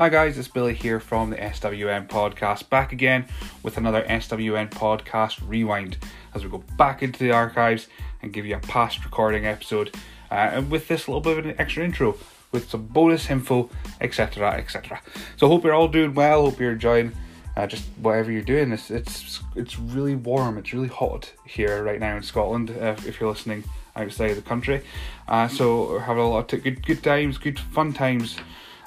Hi guys, it's Billy here from the SWN podcast, back again with another SWN podcast rewind as we go back into the archives and give you a past recording episode, uh, and with this little bit of an extra intro with some bonus info, etc., etc. So hope you're all doing well. Hope you're enjoying uh, just whatever you're doing. It's it's it's really warm. It's really hot here right now in Scotland. Uh, if you're listening outside of the country, uh, so having a lot of good good times, good fun times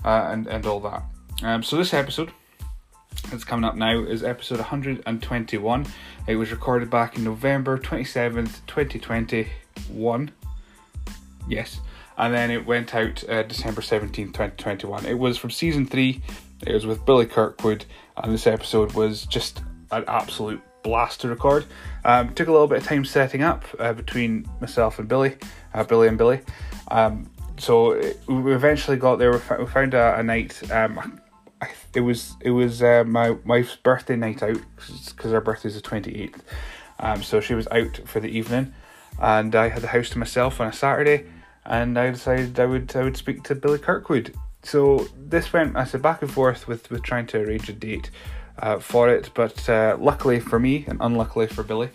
uh, and and all that. Um, so this episode that's coming up now is episode 121. It was recorded back in November 27th, 2021. Yes, and then it went out uh, December 17th, 2021. It was from season three. It was with Billy Kirkwood, and this episode was just an absolute blast to record. Um, took a little bit of time setting up uh, between myself and Billy, uh, Billy and Billy. Um, so we eventually got there. We found a, a night. Um, it was it was uh, my wife's birthday night out because her birthday is the twenty eighth. Um, so she was out for the evening, and I had the house to myself on a Saturday, and I decided I would I would speak to Billy Kirkwood. So this went I said back and forth with with trying to arrange a date uh, for it, but uh, luckily for me and unluckily for Billy,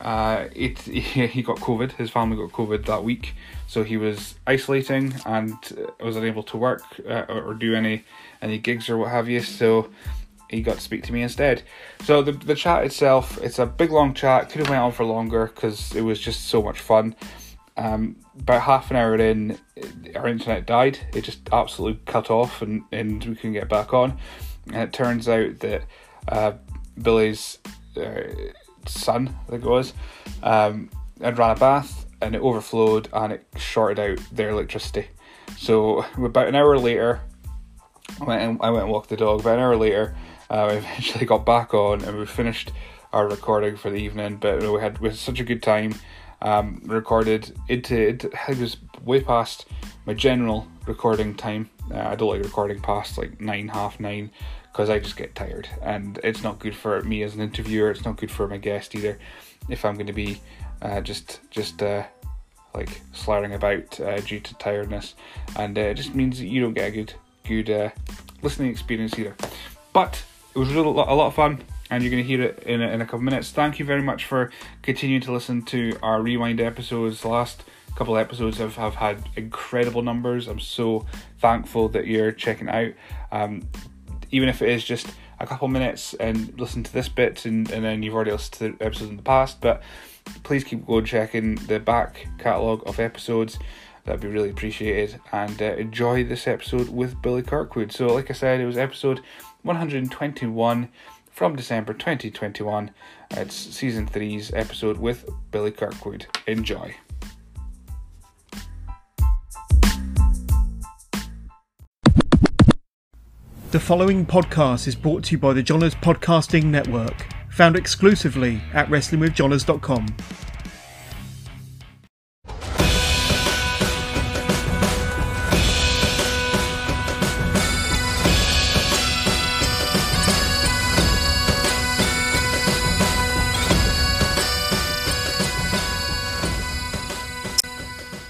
uh, it he got COVID. His family got COVID that week, so he was isolating and was unable to work uh, or do any any gigs or what have you. So he got to speak to me instead. So the the chat itself, it's a big long chat. Could have went on for longer because it was just so much fun. Um, about half an hour in, our internet died. It just absolutely cut off, and and we couldn't get back on. And it turns out that uh, Billy's uh, son, I think it was, um, had ran a bath and it overflowed and it shorted out their electricity. So about an hour later, I went and, I went and walked the dog. About an hour later, uh, eventually got back on and we finished our recording for the evening. But we had we had such a good time. Um, recorded into it, it was way past my general recording time. Uh, I don't like recording past like nine, half nine, because I just get tired, and it's not good for me as an interviewer. It's not good for my guest either. If I'm going to be uh, just just uh, like slurring about uh, due to tiredness, and uh, it just means that you don't get a good good uh, listening experience either. But it was a lot of fun, and you're going to hear it in a, in a couple minutes. Thank you very much for continuing to listen to our rewind episodes. The last couple of episodes have, have had incredible numbers. I'm so thankful that you're checking out. Um, even if it is just a couple minutes and listen to this bit and, and then you've already listened to the episodes in the past, but please keep going checking the back catalogue of episodes. That'd be really appreciated. And uh, enjoy this episode with Billy Kirkwood. So, like I said, it was episode 121 from December 2021. It's season three's episode with Billy Kirkwood. Enjoy. The following podcast is brought to you by the Johners Podcasting Network, found exclusively at WrestlingWithJohners.com.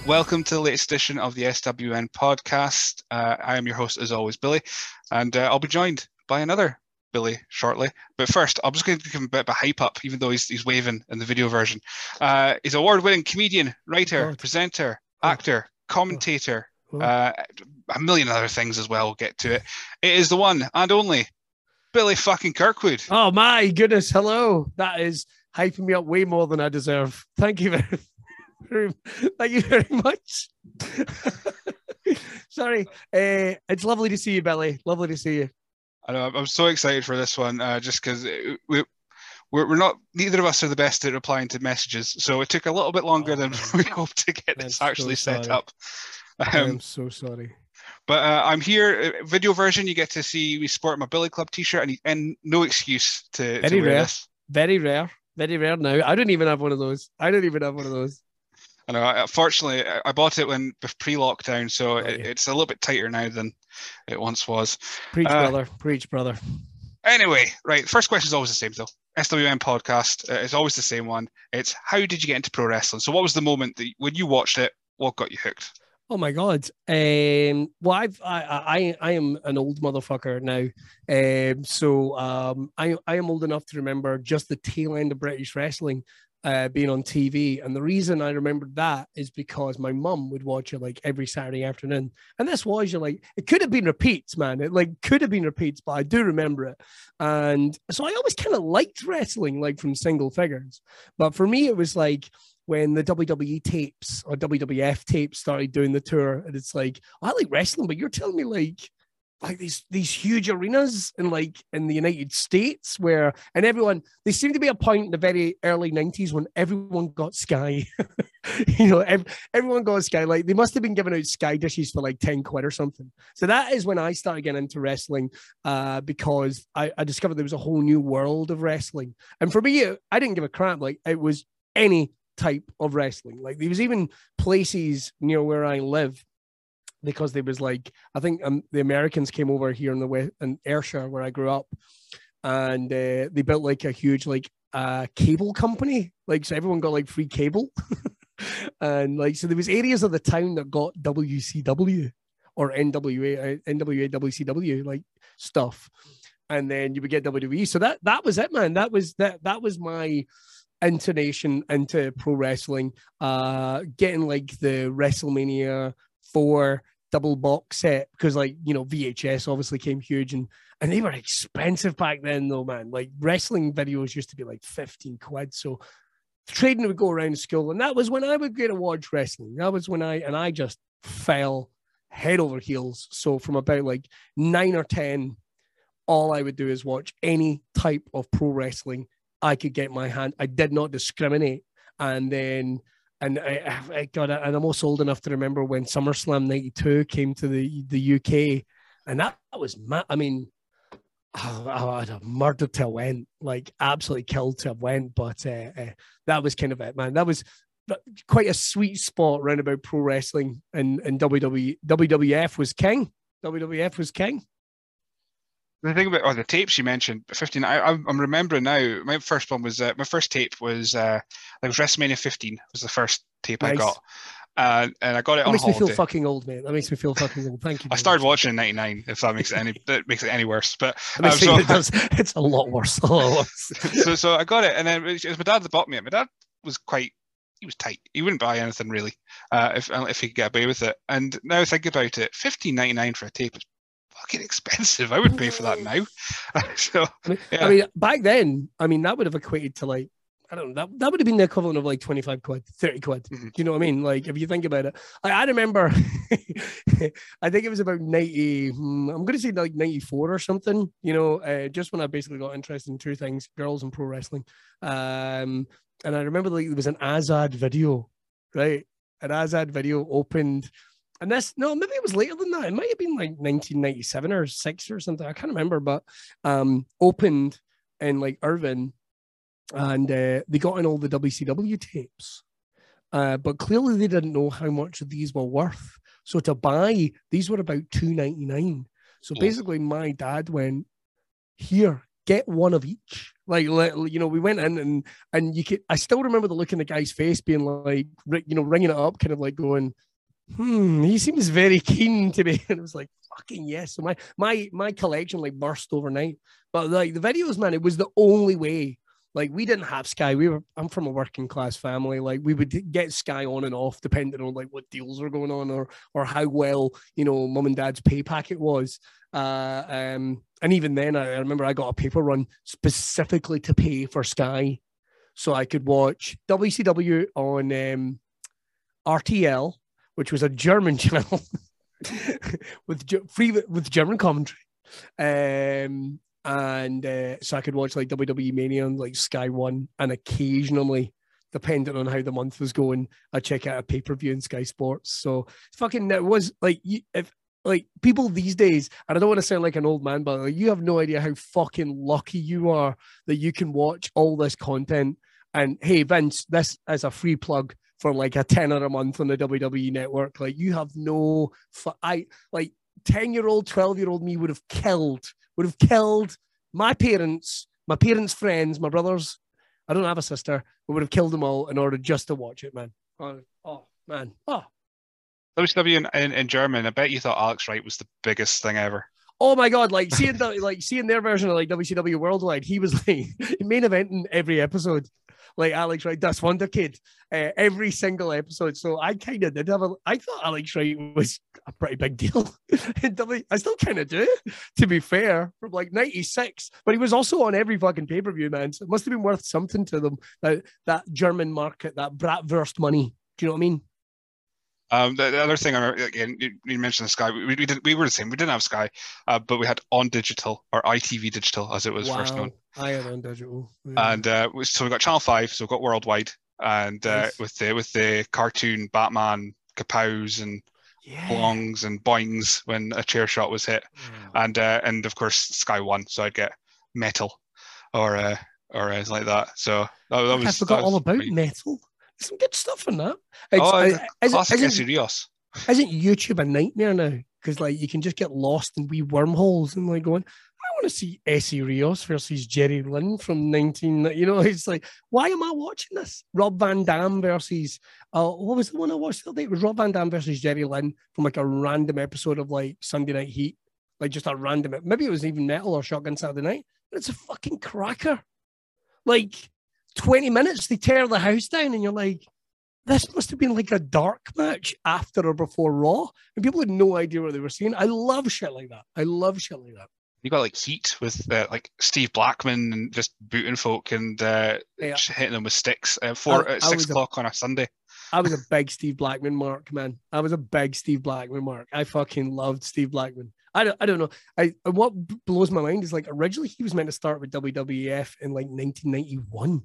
Welcome to the latest edition of the SWN podcast. Uh, I am your host, as always, Billy, and uh, I'll be joined by another Billy shortly. But first, I'm just going to give him a bit of a hype up, even though he's, he's waving in the video version. Uh, he's an award winning comedian, writer, oh. presenter, oh. actor, commentator, oh. uh, a million other things as well. We'll get to it. It is the one and only Billy fucking Kirkwood. Oh my goodness. Hello. That is hyping me up way more than I deserve. Thank you very Thank you very much. Sorry. Uh, it's lovely to see you, Billy. Lovely to see you. I know. I'm so excited for this one, uh, just because we, we're, we're not. Neither of us are the best at replying to messages, so it took a little bit longer oh, than we hoped to get this actually so set up. Um, I'm so sorry. But uh, I'm here. Uh, video version, you get to see we sport my Billy Club T-shirt, and, and no excuse to, very to wear rare. this. Very rare. Very rare now. I don't even have one of those. I don't even have one of those. I know. Fortunately, I bought it when pre-lockdown, so it, it's a little bit tighter now than it once was. Preach, uh, brother. Preach, brother. Anyway, right. First question is always the same, though. SWN podcast uh, is always the same one. It's how did you get into pro wrestling? So, what was the moment that when you watched it? What got you hooked? Oh my god. Um, well, I've I, I I am an old motherfucker now. Um, so um, I I am old enough to remember just the tail end of British wrestling uh, being on TV. And the reason I remembered that is because my mum would watch it like every Saturday afternoon. And this was you like it could have been repeats, man. It like could have been repeats, but I do remember it. And so I always kind of liked wrestling like from single figures. But for me, it was like when the WWE tapes or WWF tapes started doing the tour, and it's like I like wrestling, but you're telling me like like these these huge arenas in like in the United States where and everyone there seemed to be a point in the very early 90s when everyone got Sky. you know, ev- everyone got Sky. Like they must have been giving out Sky dishes for like 10 quid or something. So that is when I started getting into wrestling uh, because I, I discovered there was a whole new world of wrestling. And for me, I didn't give a crap. Like it was any type of wrestling. Like there was even places near where I live because there was like I think um, the Americans came over here in the West in Ayrshire where I grew up, and uh, they built like a huge like uh, cable company. Like so, everyone got like free cable, and like so there was areas of the town that got WCW or NWA, uh, NWA, WCW like stuff, and then you would get WWE. So that that was it, man. That was that that was my intonation into pro wrestling. Uh, getting like the WrestleMania four double box set because like you know VHS obviously came huge and and they were expensive back then though man. Like wrestling videos used to be like 15 quid so trading would go around school and that was when I would get to watch wrestling. That was when I and I just fell head over heels. So from about like 9 or 10 all I would do is watch any type of pro wrestling I could get my hand I did not discriminate. And then and I, I got and I'm also old enough to remember when SummerSlam '92 came to the the UK, and that, that was mad. I mean, oh, I'd have murdered to have went, like absolutely killed to have went, but uh, uh, that was kind of it, man. That was quite a sweet spot round about pro wrestling, and and WWE WWF was king. WWF was king the thing about oh, the tapes you mentioned, 15. I, I'm remembering now. My first one was uh, my first tape was uh, it was WrestleMania 15 was the first tape nice. I got, uh, and I got it that on makes holiday. me feel fucking old, man. That makes me feel fucking old. Thank you. I started much. watching in '99. If that makes it any that makes it any worse, but um, so, it does, it's a lot worse. A lot worse. so so I got it, and then it was my dad that bought me it. My dad was quite he was tight. He wouldn't buy anything really uh, if if he could get away with it. And now think about it, fifteen ninety nine for a tape is fucking expensive. I would pay for that now. so, I mean, yeah. I mean, back then, I mean, that would have equated to like, I don't know, that, that would have been the equivalent of like 25 quid, 30 quid. Mm-hmm. Do you know what I mean? Like, if you think about it, I, I remember, I think it was about 90, hmm, I'm going to say like 94 or something, you know, uh, just when I basically got interested in two things girls and pro wrestling. Um, and I remember like there was an Azad video, right? An Azad video opened and this no maybe it was later than that. It might have been like 1997 or 6 or something. I can't remember but um opened in like irvine and uh, they got in all the wcw tapes. Uh, but clearly they didn't know how much of these were worth. So to buy these were about 2.99 so basically my dad went here get one of each. Like you know we went in and and you could i still remember the look in the guy's face being like you know ringing it up kind of like going hmm, he seems very keen to me. And it was like, fucking yes. So my my my collection like burst overnight. But like the videos, man, it was the only way. Like we didn't have Sky. We were I'm from a working class family. Like we would get Sky on and off depending on like what deals were going on or or how well, you know, mum and dad's pay packet was. Uh um and even then I, I remember I got a paper run specifically to pay for Sky. So I could watch WCW on um RTL which was a German channel with free with German commentary. Um, and uh, so I could watch like WWE Mania on like Sky One, and occasionally, depending on how the month was going, I check out a pay per view in Sky Sports. So fucking it was like if like people these days, and I don't want to sound like an old man, but like, you have no idea how fucking lucky you are that you can watch all this content. And hey, Vince, this is a free plug for like a tenner a month on the WWE network. Like you have no, I like 10 year old, 12 year old me would have killed, would have killed my parents, my parents' friends, my brothers. I don't have a sister, but would have killed them all in order just to watch it, man. Oh, oh man. Oh, WCW in, in, in German. I bet you thought Alex Wright was the biggest thing ever. Oh my god! Like seeing the, like seeing their version of like WCW Worldwide, he was like main event in every episode, like Alex Wright, Das Wunderkind, uh, every single episode. So I kind of did have a. I thought Alex Wright was a pretty big deal. I still kind of do, to be fair, from like '96. But he was also on every fucking pay per view, man. So it must have been worth something to them that that German market, that Bratwurst money. Do you know what I mean? Um, the, the, other thing, I again, you, you mentioned the Sky. We, we, did, we were the same. We didn't have Sky, uh, but we had ONdigital or ITV digital, as it was wow. first known. I had ONdigital. Yeah. And uh, so we got Channel Five, so we got worldwide, and uh, nice. with the with the cartoon Batman kapows and yeah. blongs and boings when a chair shot was hit, yeah. and uh, and of course Sky One, so I'd get metal or uh, or anything like that. So that, that was. I forgot all about metal some good stuff in that. It's, oh, classic isn't, Rios. Isn't YouTube a nightmare now? Because like you can just get lost in wee wormholes and like going, I want to see Essa Rios versus Jerry Lynn from 19. You know, it's like, why am I watching this? Rob Van Dam versus, uh, what was the one I watched the other day? It was Rob Van Dam versus Jerry Lynn from like a random episode of like Sunday Night Heat. Like just a random, maybe it was even Metal or Shotgun Saturday Night. But it's a fucking cracker. Like, 20 minutes, they tear the house down, and you're like, this must have been like a dark match after or before Raw. And people had no idea what they were seeing. I love shit like that. I love shit like that. You got like heat with uh, like Steve Blackman and just booting folk and uh, yeah. hitting them with sticks uh, four, I, at six o'clock a, on a Sunday. I was a big Steve Blackman mark, man. I was a big Steve Blackman mark. I fucking loved Steve Blackman. I don't, I don't know. I what blows my mind is like originally he was meant to start with WWF in like 1991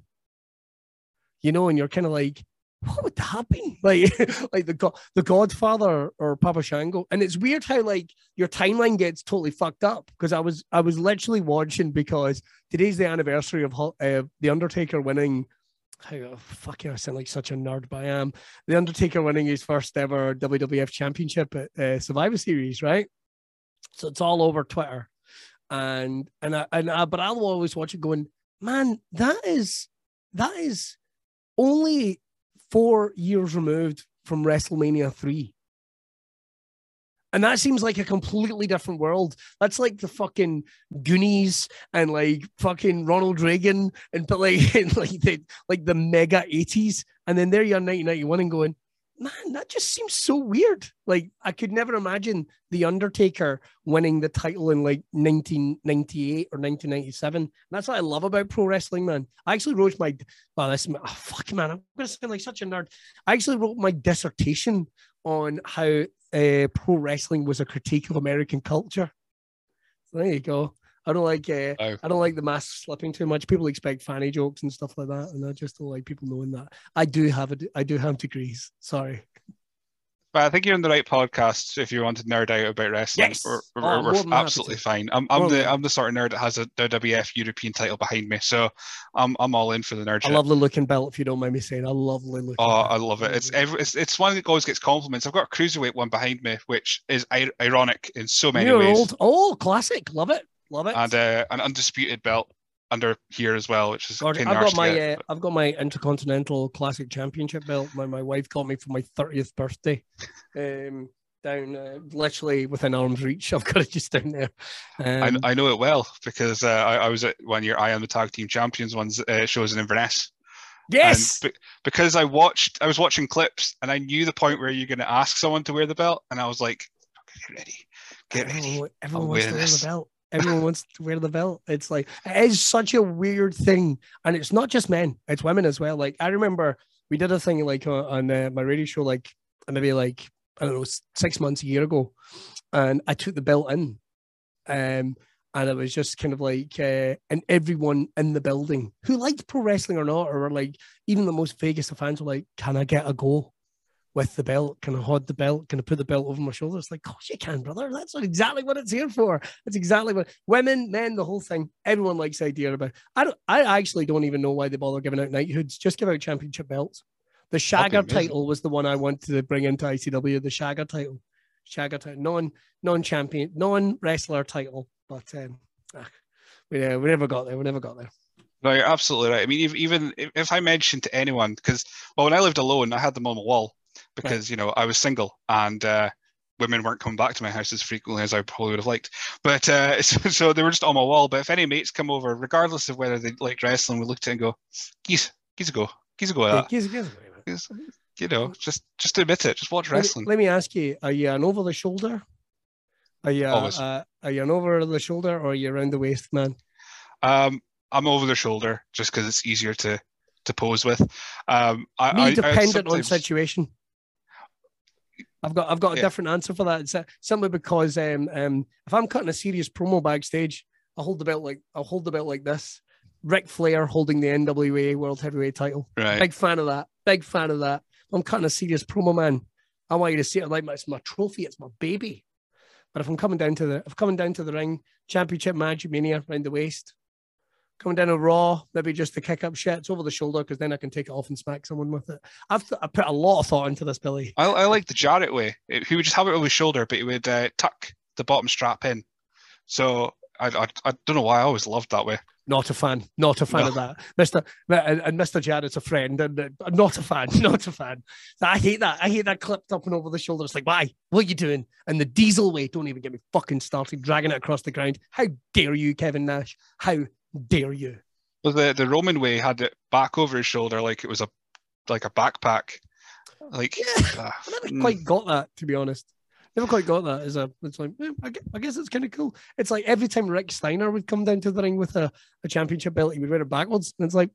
you know, and you're kind of like, what would that be? Like, like the God, the Godfather or Papa Shango. And it's weird how like your timeline gets totally fucked up because I was I was literally watching because today's the anniversary of uh, the Undertaker winning. Oh, fuck I sound like such a nerd, but I am. The Undertaker winning his first ever WWF Championship at uh, Survivor Series, right? So it's all over Twitter, and and I, and I, but I'll always watch it going, man, that is that is only four years removed from WrestleMania 3. And that seems like a completely different world. That's like the fucking Goonies and like fucking Ronald Reagan and but like like the like the mega 80s. And then there you are 1991 and going, man, that just seems so weird. Like I could never imagine the Undertaker winning the title in like 1998 or 1997. And that's what I love about pro wrestling, man. I actually wrote my, well, this, oh, fuck, man, I'm gonna sound like such a nerd. I actually wrote my dissertation on how uh, pro wrestling was a critique of American culture. So there you go. I don't like uh, oh. I don't like the mask slipping too much. People expect fanny jokes and stuff like that, and I just don't like people knowing that. I do have a I do have degrees. Sorry. But I think you're on the right podcast if you want to nerd out about wrestling. Yes. We're, we're, oh, we're absolutely fine. I'm, I'm the I'm the sort of nerd that has a WWF European title behind me, so I'm I'm all in for the nerd. I love the looking belt, if you don't mind me saying. I love the looking. Oh, belt. I love it. It's every it's, it's one that always gets compliments. I've got a cruiserweight one behind me, which is ironic in so many You're ways. Old. Oh, classic. Love it. Love it. And uh, an undisputed belt under here as well, which is God, I've got my uh, I've got my Intercontinental Classic Championship belt. My my wife got me for my thirtieth birthday. Um, down uh, literally within arm's reach. I've got it just down there. Um, I, I, know it well because uh, I, I, was at one year I am the tag team champions ones uh, shows in Inverness. Yes, be- because I watched, I was watching clips and I knew the point where you're going to ask someone to wear the belt, and I was like, "Get ready, get ready." Everyone, everyone wants to wear the belt. Everyone wants to wear the belt. It's like it is such a weird thing, and it's not just men; it's women as well. Like I remember we did a thing like on uh, my radio show, like maybe like I don't know six months a year ago, and I took the belt in, um, and it was just kind of like, uh, and everyone in the building who liked pro wrestling or not, or were like even the most Vegas of fans were like, "Can I get a go?" With the belt? Can I hold the belt? Can I put the belt over my shoulders? Like, of course you can, brother. That's exactly what it's here for. That's exactly what women, men, the whole thing. Everyone likes the idea about. It. I don't. I actually don't even know why they bother giving out knighthoods. Just give out championship belts. The Shagger title was the one I wanted to bring into ICW. The Shagger title, Shagger title, non non champion, non wrestler title. But um, ah, we, uh, we never got there. We never got there. No, you're absolutely right. I mean, even if I mentioned to anyone, because well, when I lived alone, I had them on the wall, because you know I was single and uh, women weren't coming back to my house as frequently as I probably would have liked. But uh, so, so, they were just on my wall. But if any mates come over, regardless of whether they liked wrestling, we looked at it and go, "Geez, geez go, geez a go at that." Geez, geez, Geez, you know, just just admit it. Just watch let me, wrestling. let me ask you: Are you an over the shoulder? Are you uh, are you an over the shoulder or are you around the waist man? Um, I'm over the shoulder just because it's easier to to pose with. Um, I, Me I- I dependent on situation. I've got I've got a Yeah. different answer for that. It's uh, simply because um, um, if I'm cutting a serious promo backstage, I'll hold the belt like I'll hold the belt like this. Ric Flair holding the NWA World Heavyweight title. Right. Big fan of that. Big fan of that. I'm cutting a serious promo, man. I want you to see it like my- it's my trophy, it's my baby. But if I'm coming down to the if I'm coming down to the ring, championship match, mania around the waist, coming down a raw, maybe just to kick up shit, it's over the shoulder because then I can take it off and smack someone with it. I've th- I put a lot of thought into this, Billy. I, I like the Jarrett way. It- he would just have it over his shoulder, but he would uh, tuck the bottom strap in. So I, I I don't know why I always loved that way. Not a fan. Not a fan No. of that, Mister. And, and Mister Jarrett's a friend, and uh, not a fan. Not a fan. I hate that. I hate that clipped up and over the shoulder. It's like, why? What are you doing? And the diesel way. Don't even get me fucking started. Dragging it across the ground. How dare you, Kevin Nash? How dare you? Well, the the Roman way had it back over his shoulder like it was a like a backpack. Like Yeah, ah, I never mm. quite got that, to be honest. Never quite got that. As a, it's like, eh, I guess, I guess it's kind of cool. It's like every time Rick Steiner would come down to the ring with a, a championship belt, he would wear it backwards, and it's like,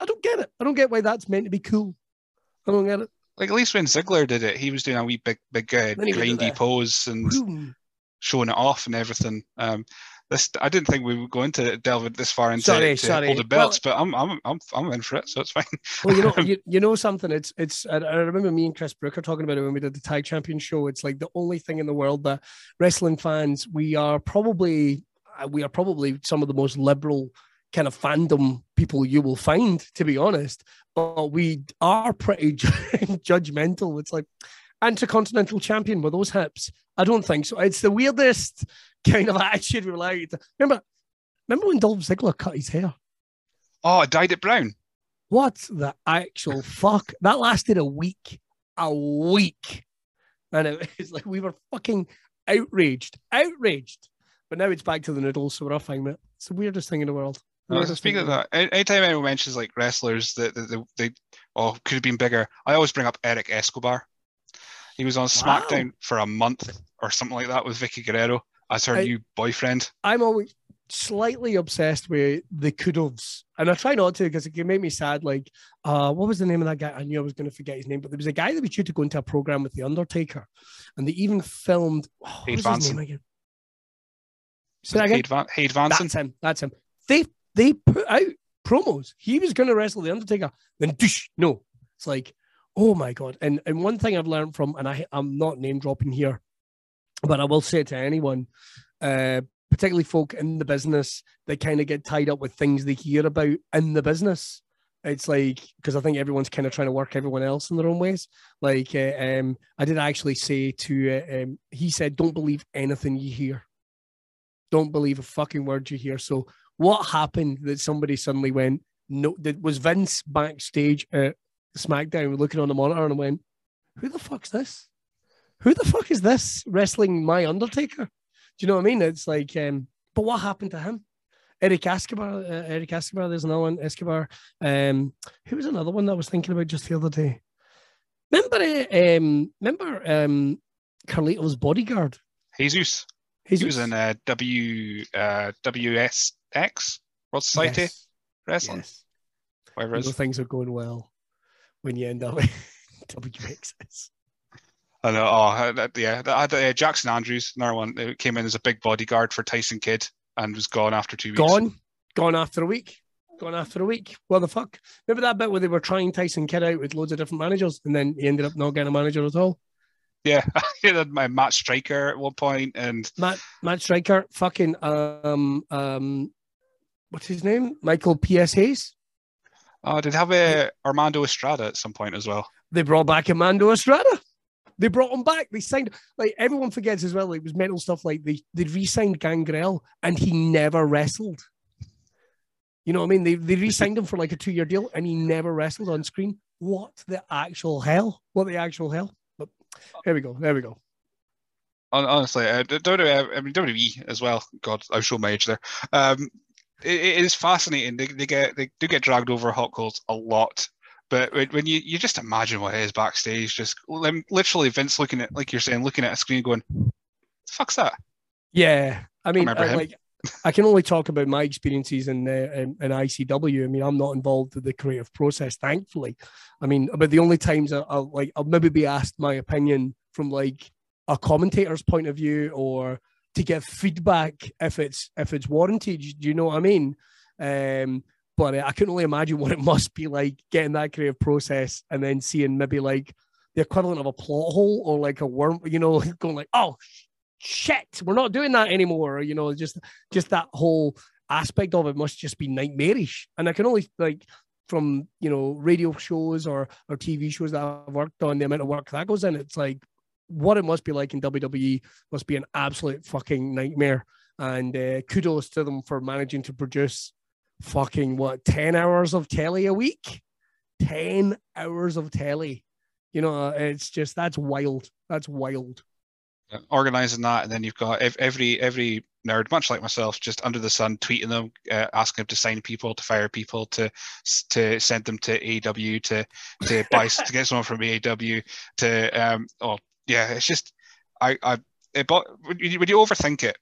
I don't get it. I don't get why that's meant to be cool. I don't get it. like at least when Ziggler did it, he was doing a wee big big uh, Then he would do grindy pose and Boom. showing it off and everything. Um, this I didn't think we were going to delve this far into Sorry, sorry. holding belts, but I'm I'm I'm I'm in for it, so it's fine. Well, you know, you, you know something. It's it's. I, I remember me and Chris Brooker talking about it when we did the tag champion show. It's like the only thing in the world that wrestling fans we are probably uh, we are probably some of the most liberal kind of fandom people you will find, to be honest. But we are pretty judgmental. It's like intercontinental champion with those hips. I don't think so. It's the weirdest kind of attitude we're like. Remember, remember when Dolph Ziggler cut his hair? Oh, dyed it brown. What the actual fuck? That lasted a week. A week. And it was like we were fucking outraged. Outraged. But now it's back to the noodles, so we're with it. It's the weirdest thing in the world. Uh, Weirdest speaking of that, any- anytime anyone mentions like wrestlers that they, they oh could have been bigger, I always bring up Eric Escobar. He was on SmackDown for a month or something like that with Vickie Guerrero as her I- new boyfriend. I'm always slightly obsessed with the could'ves. And I try not to because it can make me sad. Like, uh, what was the name of that guy? I knew I was going to forget his name, but there was a guy that was due to go into a program with The Undertaker. And they even filmed. Oh, what was his Vansen. name again? Say that again? Hade Van, Hade Vansen. That's him. That's him. They they put out promos. He was going to wrestle the Undertaker. Then douche, no. It's like, oh my god. And and one thing I've learned from, and I I'm not name dropping here, but I will say to anyone, uh, particularly folk in the business they kind of get tied up with things they hear about in the business. It's like because I think everyone's kind of trying to work everyone else in their own ways. Like uh, um, I did actually say to uh, um, he said, "Don't believe anything you hear." don't believe a fucking word you hear. So what happened that somebody suddenly went, no, that was Vince backstage at SmackDown looking on the monitor and went, who the fuck's this? Who the fuck is this wrestling my Undertaker? Do you know what I mean? It's like, um, but what happened to him? Eric Escobar, uh, Eric Escobar, there's another one, Escobar. Um, who was another one that I was thinking about just the other day? Remember, uh, um, remember um, Carlito's bodyguard? Jesus. He's He was in uh, W uh, WSX World Society Yes. Wrestling, Yes. whatever it You know is. things are going well when you end up WXS. I know. Oh, uh, yeah. I had uh, Jackson Andrews, another one. Who came in as a big bodyguard for Tyson Kidd and was gone after two weeks. Gone, gone after a week. Gone after a week. What the fuck? Remember that bit where they were trying Tyson Kidd out with loads of different managers, and then he ended up not getting a manager at all. Yeah, he had my Matt Striker at one point, and Matt Matt Striker, fucking um um, what's his name? Michael P.S. Hayes. oh, did have a Armando Estrada at some point as well. They brought back Armando Estrada. They brought him back. They signed like everyone forgets as well. Like, it was mental stuff. Like they they re-signed Gangrel, and he never wrestled. You know what I mean? They they re-signed him for like a two-year deal, and he never wrestled on screen. what the actual hell? What the actual hell? But here we go. There we go. Honestly, uh, WWE, I mean WWE as well. God, I've shown my age there. Um, it, it is fascinating. They, they get they do get dragged over hot coals a lot, but when you you just imagine what it is backstage, just literally Vince looking at like you're saying, looking at a screen, going, "Fuck's that." Yeah, I mean, I, like I can only talk about my experiences in, uh, in, in ICW. I mean, I'm not involved with the creative process, thankfully. I mean, but the only times I, will like I'll maybe be asked my opinion from like a commentator's point of view or to give feedback if it's if it's warranted. Do you know what I mean? Um, but uh, I can only imagine what it must be like getting that creative process and then seeing maybe like the equivalent of a plot hole or like a worm, you know, going like, oh shit, we're not doing that anymore. You know, just just that whole aspect of it must just be nightmarish. And I can only like from you know radio shows or or TV shows that I've worked on, the amount of work that goes in, it's like what it must be like in WWE must be an absolute fucking nightmare. And uh, kudos to them for managing to produce fucking what 10 hours of telly a week? 10 hours of telly. You know it's just that's wild. That's wild. Organizing that, and then you've got every every nerd, much like myself, just under the sun, tweeting them, uh, asking them to sign people, to fire people, to to send them to AEW, to to buy to get someone from AEW, to um, oh yeah, it's just I I it, but when you overthink it,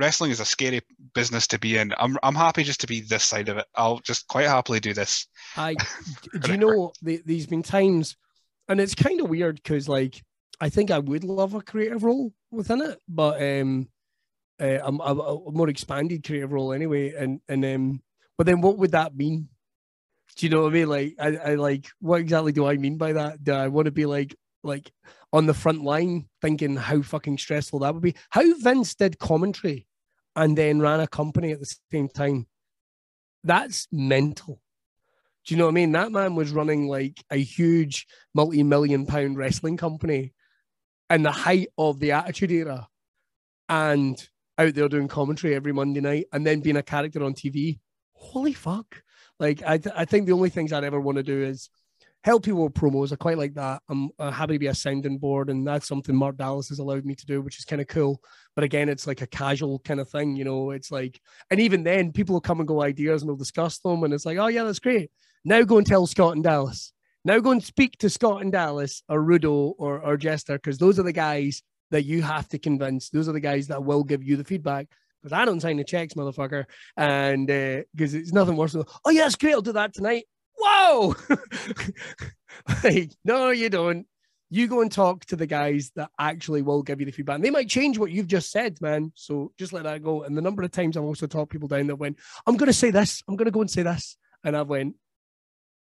wrestling is a scary business to be in. I'm I'm happy just to be this side of it. I'll just quite happily do this. I do you know the, these been times, and it's kind of weird because like I think I would love a creative role within it, but um, uh, I'm, a, a more expanded creative role anyway. And and um, but then what would that mean? Do you know what I mean? Like, I, I like what exactly do I mean by that? Do I want to be like like on the front line thinking how fucking stressful that would be? How Vince did commentary and then ran a company at the same time. That's mental. Do you know what I mean? That man was running like a huge multi-million pound wrestling company in the height of the Attitude Era and out there doing commentary every Monday night and then being a character on TV. Holy fuck. Like, I, th- I think the only things I'd ever want to do is help people with promos. I quite like that. I'm happy to be a sounding board, and that's something Mark Dallas has allowed me to do, which is kind of cool. But again, it's like a casual kind of thing, you know. It's like, and even then, people will come and go ideas and we'll discuss them, and it's like, oh yeah, that's great. Now go and tell Scott and Dallas. Now go and speak to Scott and Dallas or Rudo or, or Jester because those are the guys that you have to convince. Those are the guys that will give you the feedback. Because I don't sign the checks, motherfucker. And because uh, it's nothing worse than, oh, yeah, it's great. I'll do that tonight. Whoa. like, no, you don't. You go and talk to the guys that actually will give you the feedback. And they might change what you've just said, man. So just let that go. And the number of times I've also talked people down that went, I'm going to say this. I'm going to go and say this. And I've went,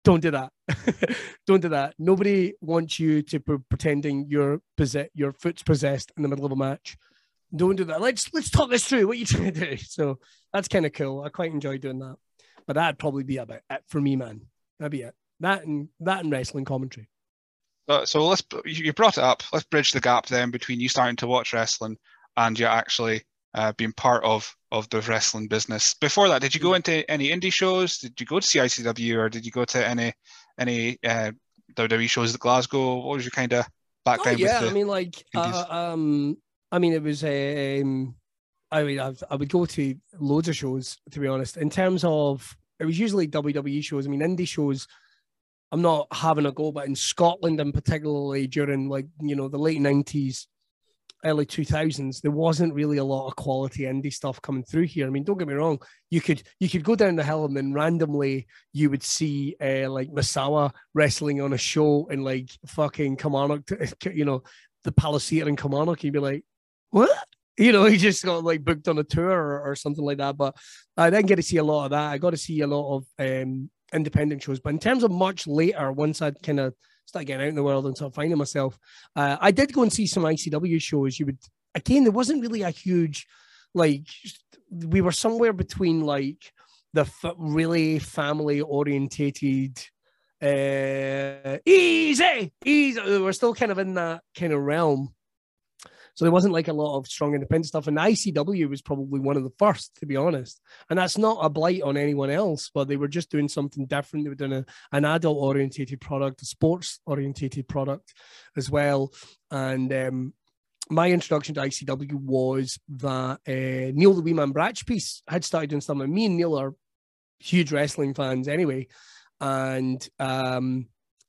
don't do that. don't do that. Nobody wants you to be pretending your your foot's possessed in the middle of a match. Don't do that. Let's let's talk this through. What are you trying to do? So that's kind of cool. I quite enjoy doing that. But that'd probably be about it for me, man. That'd be it. That and that and wrestling commentary. Uh, so let's you brought it up. Let's bridge the gap then between you starting to watch wrestling and you actually uh, being part of of the wrestling business. Before that, did you go into any indie shows? Did you go to CICW or did you go to any any uh, WWE shows at Glasgow? What was your kind of background? Oh, yeah, I mean, like, uh, um, I mean, it was um, I mean, I've, I would go to loads of shows to be honest. In terms of, it was usually WWE shows. I mean, indie shows. I'm not having a go, but in Scotland and particularly during like you know the late '90s, early 2000s there wasn't really a lot of quality indie stuff coming through here i mean don't get me wrong you could you could go down the hill and then randomly you would see uh, like Misawa wrestling on a show in like fucking Kilmarnock you know the Palace Theatre in Kilmarnock you'd be like what you know he just got like booked on a tour or, or something like that but i didn't get to see a lot of that i got to see a lot of um independent shows but in terms of much later once i'd kind of start getting out in the world and start finding myself. Uh, I did go and see some ICW shows. You would again, there wasn't really a huge like we were somewhere between like the f- really family orientated uh easy easy we're still kind of in that kind of realm So there wasn't like a lot of strong independent stuff. And ICW was probably one of the first, to be honest. And that's not a blight on anyone else, but they were just doing something different. They were doing a, an adult orientated product, a sports orientated product as well. And um, my introduction to ICW was that uh, Neil the Wee Man Bratchpiece had started doing something. Me and Neil are huge wrestling fans anyway. And um,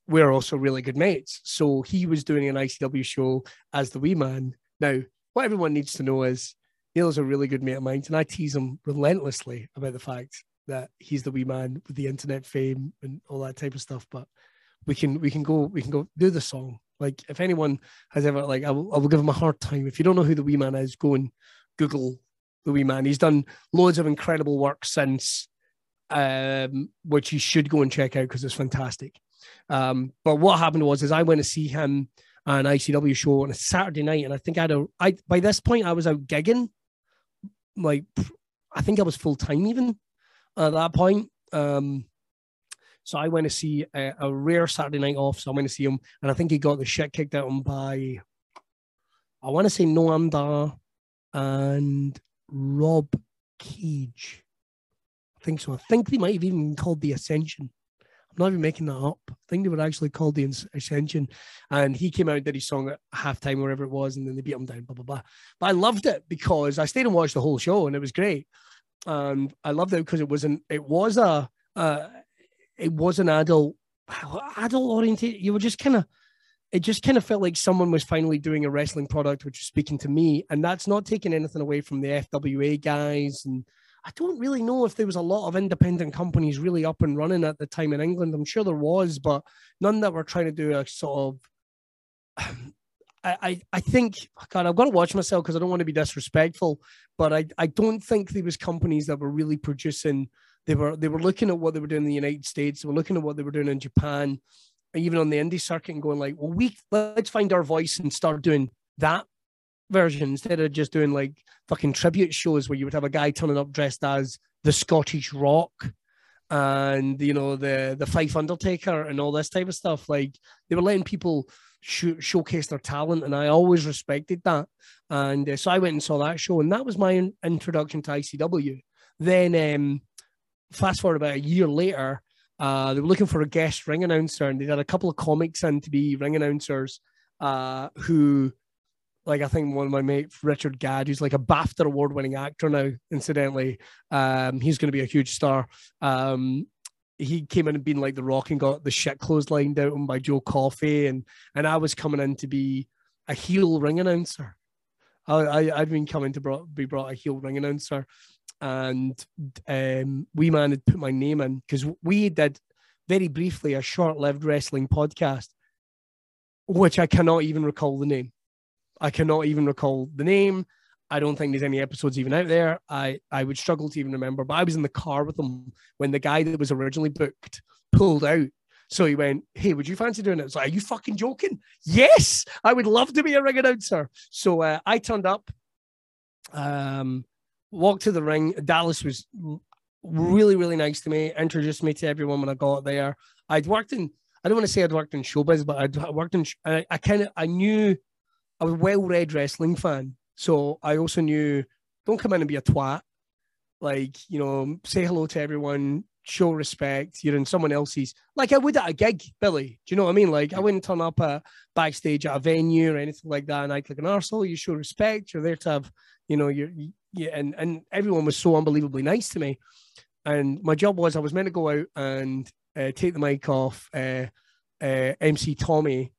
we're also really good mates. So he was doing an ICW show as the wee man. Now, what everyone needs to know is Neil's a really good mate of mine, and I tease him relentlessly about the fact that he's the wee man with the internet fame and all that type of stuff. But we can we can go we can go do the song. Like if anyone has ever like I will, I will give him a hard time. If you don't know who the wee man is, go and Google the wee man. He's done loads of incredible work since um, which you should go and check out because it's fantastic. Um, but what happened was, is I went to see him an ICW show on a Saturday night, and I think I had a. I by this point I was out gigging, like I think I was full time even at that point. Um, so I went to see a, a, rare Saturday night off. So I went to see him, and I think he got the shit kicked out him by, I want to say Noam Dar and Rob Cage. I think so. I think they might have even called the Ascension. I'm not even making that up. I think they were actually called the Ascension. And he came out, did his song at halftime, wherever it was, and then they beat him down, blah, blah, blah. But I loved it because I stayed and watched the whole show and it was great. And I loved it because it was an it was a uh, it was an adult adult oriented. You were just kind of it just kind of felt like someone was finally doing a wrestling product which was speaking to me. And that's not taking anything away from the FWA guys and I don't really know if there was a lot of independent companies really up and running at the time in England. I'm sure there was, but none that were trying to do a sort of. I, I, think oh God, I've got to watch myself because I don't want to be disrespectful, but I, I don't think there was companies that were really producing. They were they were looking at what they were doing in the United States. They were looking at what they were doing in Japan, even on the indie circuit, and going like, well, we let's find our voice and start doing that version instead of just doing like fucking tribute shows where you would have a guy turning up dressed as the Scottish Rock and you know the the Fife Undertaker and all this type of stuff. Like they were letting people sh- showcase their talent, and I always respected that. And uh, so I went and saw that show, and that was my in- introduction to ICW. Then um, fast forward about a year later. Uh, they were looking for a guest ring announcer, and they had a couple of comics in to be ring announcers uh, who like I think one of my mates, Richard Gadd, who's like a BAFTA award winning actor now, incidentally. Um, he's going to be a huge star. Um, he came in and been like the rock and got the shit clotheslined out him by Joe Coffey, and and I was coming in to be a heel ring announcer. I, I I'd been coming to brought, be brought a heel ring announcer, and um, Wee Man had put my name in because we did very briefly a short lived wrestling podcast, which I cannot even recall the name. I cannot even recall the name. I don't think there's any episodes even out there. I, I would struggle to even remember, but I was in the car with them when the guy that was originally booked pulled out. So he went, Hey, would you fancy doing it? It's like, Are you fucking joking? Yes, I would love to be a ring announcer. So uh, I turned up, um, walked to the ring. Dallas was really, really nice to me, introduced me to everyone when I got there. I'd worked in, I don't want to say I'd worked in showbiz, but I'd worked in, I, I kind of, I knew I was a well-read wrestling fan, so I also knew don't come in and be a twat. Like you know, say hello to everyone, show respect. You're in someone else's. Like I would at a gig, Billy. Do you know what I mean? Like I wouldn't turn up a backstage at a venue or anything like that and act like an arsehole. You show respect. You're there to have, you know, you're yeah, and and everyone was so unbelievably nice to me. And my job was I was meant to go out and uh, take the mic off uh, uh, MC Tommy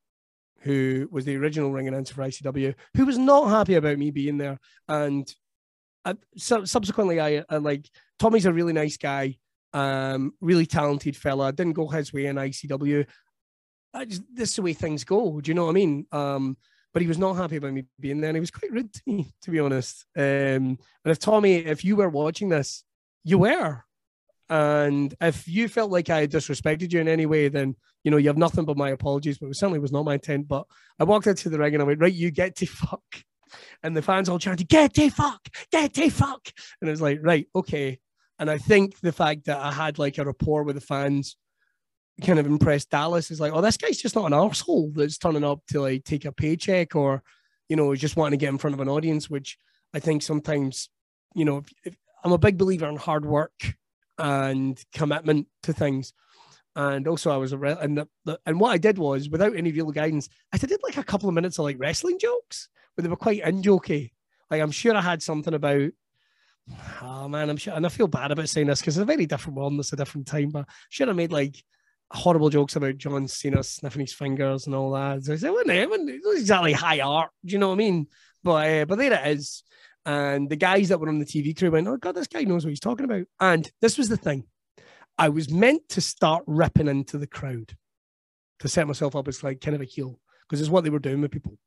who was the original ring announcer for ICW, who was not happy about me being there. And I, so subsequently, I, I, like Tommy's a really nice guy, um, really talented fella. Didn't go his way in ICW. Just, this is the way things go. Do you know what I mean? Um, but he was not happy about me being there. And he was quite rude to me, to be honest. Um, and if Tommy, if you were watching this, you were. And if you felt like I disrespected you in any way, then you know you have nothing but my apologies. But it certainly was not my intent. But I walked into the ring and I went, right, you get to fuck. And the fans all chanting, get to fuck, get to fuck. And it was like, right, okay. And I think the fact that I had like a rapport with the fans kind of impressed Dallas is like, oh, this guy's just not an asshole that's turning up to like take a paycheck or you know, just wanting to get in front of an audience, which I think sometimes, you know, if, if, I'm a big believer in hard work and commitment to things. And also, I was a re- and the, the, and what I did was without any real guidance, I did like a couple of minutes of like wrestling jokes, but they were quite in jokey. Like I'm sure I had something about oh man, I'm sure, and I feel bad about saying this because it's a very different world and it's a different time. But should have made like horrible jokes about John Cena sniffing his fingers and all that. So I said, well, it wasn't exactly high art. Do you know what I mean? But uh, but there it is. And the guys that were on the TV crew went, oh god, this guy knows what he's talking about. And this was the thing. I was meant to start ripping into the crowd to set myself up as like kind of a heel because it's what they were doing with people.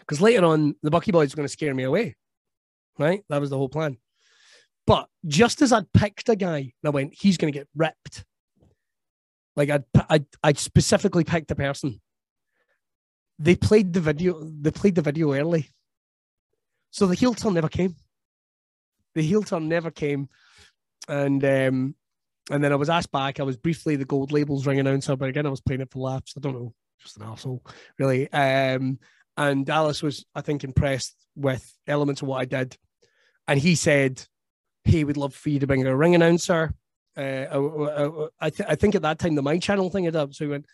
Because later on, the Bucky Boys were going to scare me away, right? That was the whole plan. But just as I'd picked a guy, I went, he's going to get ripped. Like I'd, I'd, I'd specifically picked a person. They played the video. They played the video early, so the heel turn never came. The heel turn never came, and um, and then I was asked back. I was briefly the gold labels ring announcer, but again, I was playing it for laughs. I don't know, just an asshole, really. Um, and Dallas was, I think, impressed with elements of what I did, and he said he would love for you to bring a ring announcer. Uh, uh, uh I, th- I think at that time the my channel thing had up, so he went,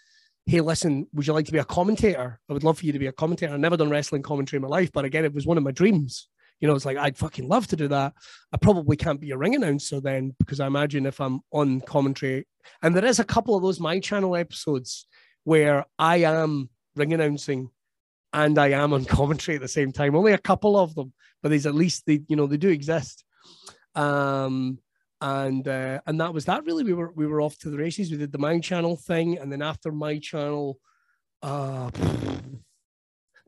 "Hey, listen, would you like to be a commentator? I would love for you to be a commentator. I've never done wrestling commentary in my life, but again, it was one of my dreams." you know, it's like I'd fucking love to do that. I probably can't be a ring announcer then because I imagine if I'm on commentary, and there is a couple of those my channel episodes where I am ring announcing and I am on commentary at the same time. Only a couple of them, but there's at least they, you know, they do exist. Um, and uh, and that was that. Really, we were we were off to the races. We did the my channel thing, and then after my channel, uh, then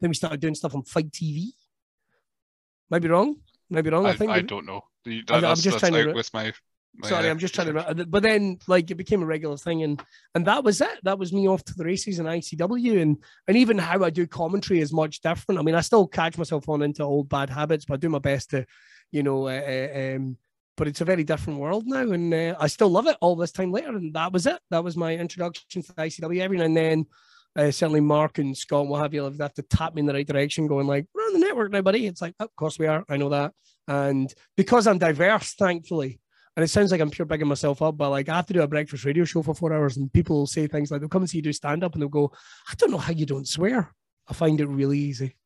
we started doing stuff on Fight TV Maybe wrong. Maybe wrong. I, I think I don't know. That, I'm just trying to with my. my Sorry, uh, I'm just trying to. But then, like, it became a regular thing, and and that was it. That was me off to the races in ICW, and and even how I do commentary is much different. I mean, I still catch myself on into old bad habits, but I do my best to, you know, uh, uh um, but it's a very different world now, and uh, I still love it all this time later. And that was it. That was my introduction to ICW. Every now and then, uh, certainly Mark and Scott will have you have to tap me in the right direction, going like, "We're on the network now, buddy." It's like, oh, of course we are. I know that, and because I'm diverse, thankfully, and it sounds like I'm pure bigging myself up, but like I have to do a breakfast radio show for four hours, and people will say things like, "They'll come and see you do stand up," and they'll go, "I don't know how you don't swear." I find it really easy.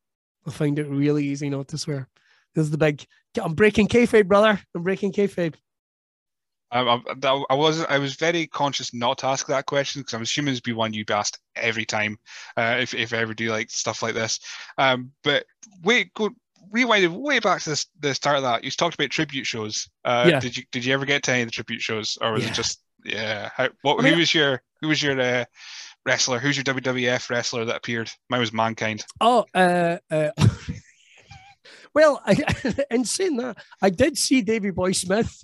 I find it really easy not to swear. This is the big. I'm breaking kayfabe, brother. I'm breaking kayfabe. I, I, I was I was very conscious not to ask that question because I'm assuming it's be one you'd be asked every time uh, if if I ever do like stuff like this. Um, but wait, go rewinded way back to this, the start of that. You talked about tribute shows. Uh, yeah. Did you did you ever get to any of the tribute shows, or was yeah. it just yeah? How, what? who was your who was your uh, wrestler? Who's your WWF wrestler that appeared? Mine was Mankind. Oh, uh, uh Well, I, in saying that, I did see Davy Boy Smith,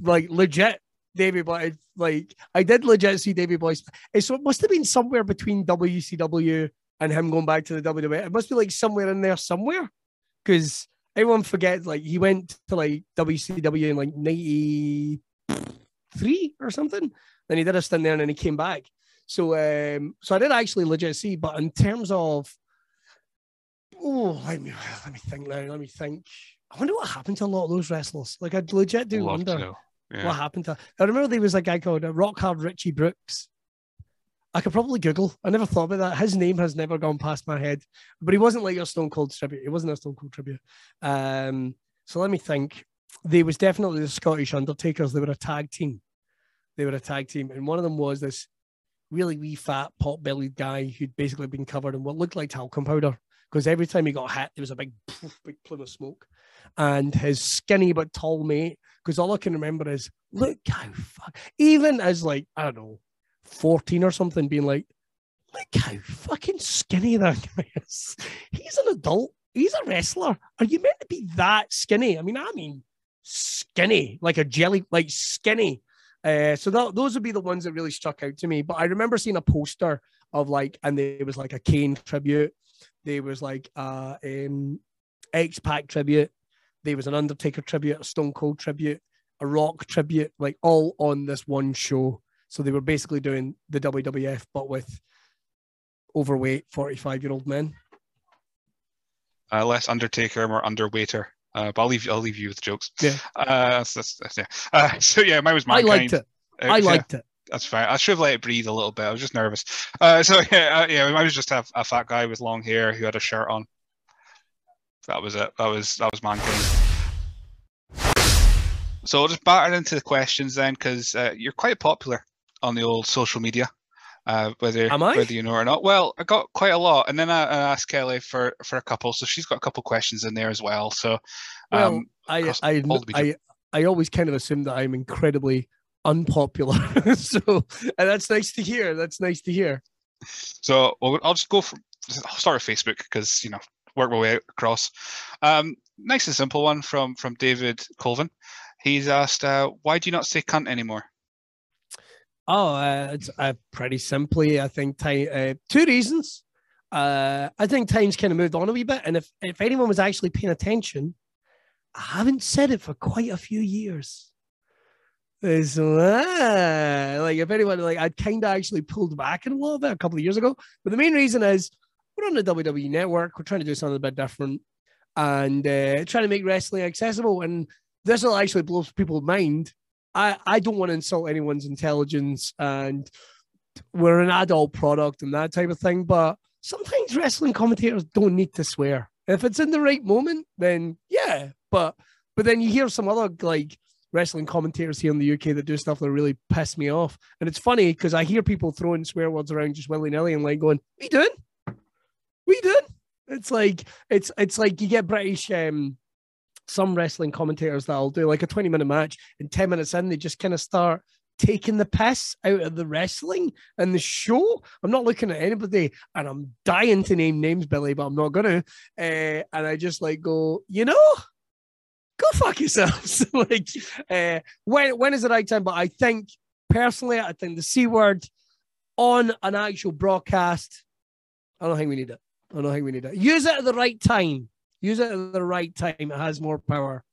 like legit Davy Boy. Like I did legit see Davy Boy. Smith. So it must have been somewhere between WCW and him going back to the WWE. It must be like somewhere in there somewhere, because everyone forgets like he went to like WCW in like ninety three or something. Then he did a stint there and then he came back. So um, so I did actually legit see, but in terms of oh, let me let me think now. Let me think. I wonder what happened to a lot of those wrestlers. Like I legit do Love wonder yeah. what happened to. I remember there was a guy called uh, Rock Hard Richie Brooks. I could probably Google. I never thought about that. His name has never gone past my head, but he wasn't like a Stone Cold tribute. He wasn't a Stone Cold tribute. Um, so let me think. There was definitely the Scottish Undertakers. They were a tag team. They were a tag team, and one of them was this really wee fat pot bellied guy who'd basically been covered in what looked like talcum powder because every time he got hit, there was a big, big plume of smoke. And his skinny but tall mate, because all I can remember is, look how fuck, even as like, I don't know, 14 or something, being like, look how fucking skinny that guy is. He's an adult. He's a wrestler. Are you meant to be that skinny? I mean, I mean, skinny, like a jelly, like skinny. Uh, so that, those would be the ones that really struck out to me. But I remember seeing a poster of like, and there was like a Kane tribute, there was like a um, X Pac tribute. There was an Undertaker tribute, a Stone Cold tribute, a Rock tribute, like all on this one show. So they were basically doing the WWF, but with overweight 45 year old men. uh, less Undertaker, more Underwaiter. Uh, but I'll leave I'll leave you with jokes. Yeah. Uh, that's, that's, that's, yeah. Uh, so yeah, mine was my I liked it. Uh, I yeah, liked it. That's fine. I should have let it breathe a little bit. I was just nervous. Uh, so yeah, uh, yeah, I was just a, a fat guy with long hair who had a shirt on. That was it. That was that was mankind. So I'll just batter into the questions then, because uh, you're quite popular on the old social media, uh, whether Am I? whether you know or not. Well, I got quite a lot, and then I, I asked Kelly for for a couple, so she's got a couple questions in there as well. So, Well, um, I, I, all the media. I, I always kind of assume that I'm incredibly unpopular. so, and that's nice to hear. That's nice to hear. So well, I'll just go from. I'll start with Facebook because you know work my way across. Um, nice and simple one from from David Colvin. He's asked, uh, "Why do you not say cunt anymore?" Oh, uh, it's uh, pretty simply, I think time, uh, two reasons. Uh, I think time's kind of moved on a wee bit, and if if anyone was actually paying attention, I haven't said it for quite a few years. It's, ah, like if anyone like I kind of actually pulled back in a little bit a couple of years ago, but the main reason is we're on the WWE network. We're trying to do something a bit different and uh, trying to make wrestling accessible. And this will actually blow people's mind. I, I don't want to insult anyone's intelligence and we're an adult product and that type of thing, but sometimes wrestling commentators don't need to swear. If it's in the right moment, then yeah. But but then you hear some other like wrestling commentators here in the UK that do stuff that really piss me off. And it's funny because I hear people throwing swear words around just willy nilly and like going, "We doing? We doing?" It's like it's it's like you get British um some wrestling commentators that'll do like a 20 minute match and 10 minutes in they just kind of start taking the piss out of the wrestling and the show. I'm not looking at anybody and I'm dying to name names, Billy, but I'm not gonna. Uh, and I just like go, you know, go fuck yourselves. like, uh, when when is the right time? But I think personally, I think the c word on an actual broadcast, I don't think we need it. I don't think we need it. Use it at the right time. Use it at the right time. It has more power,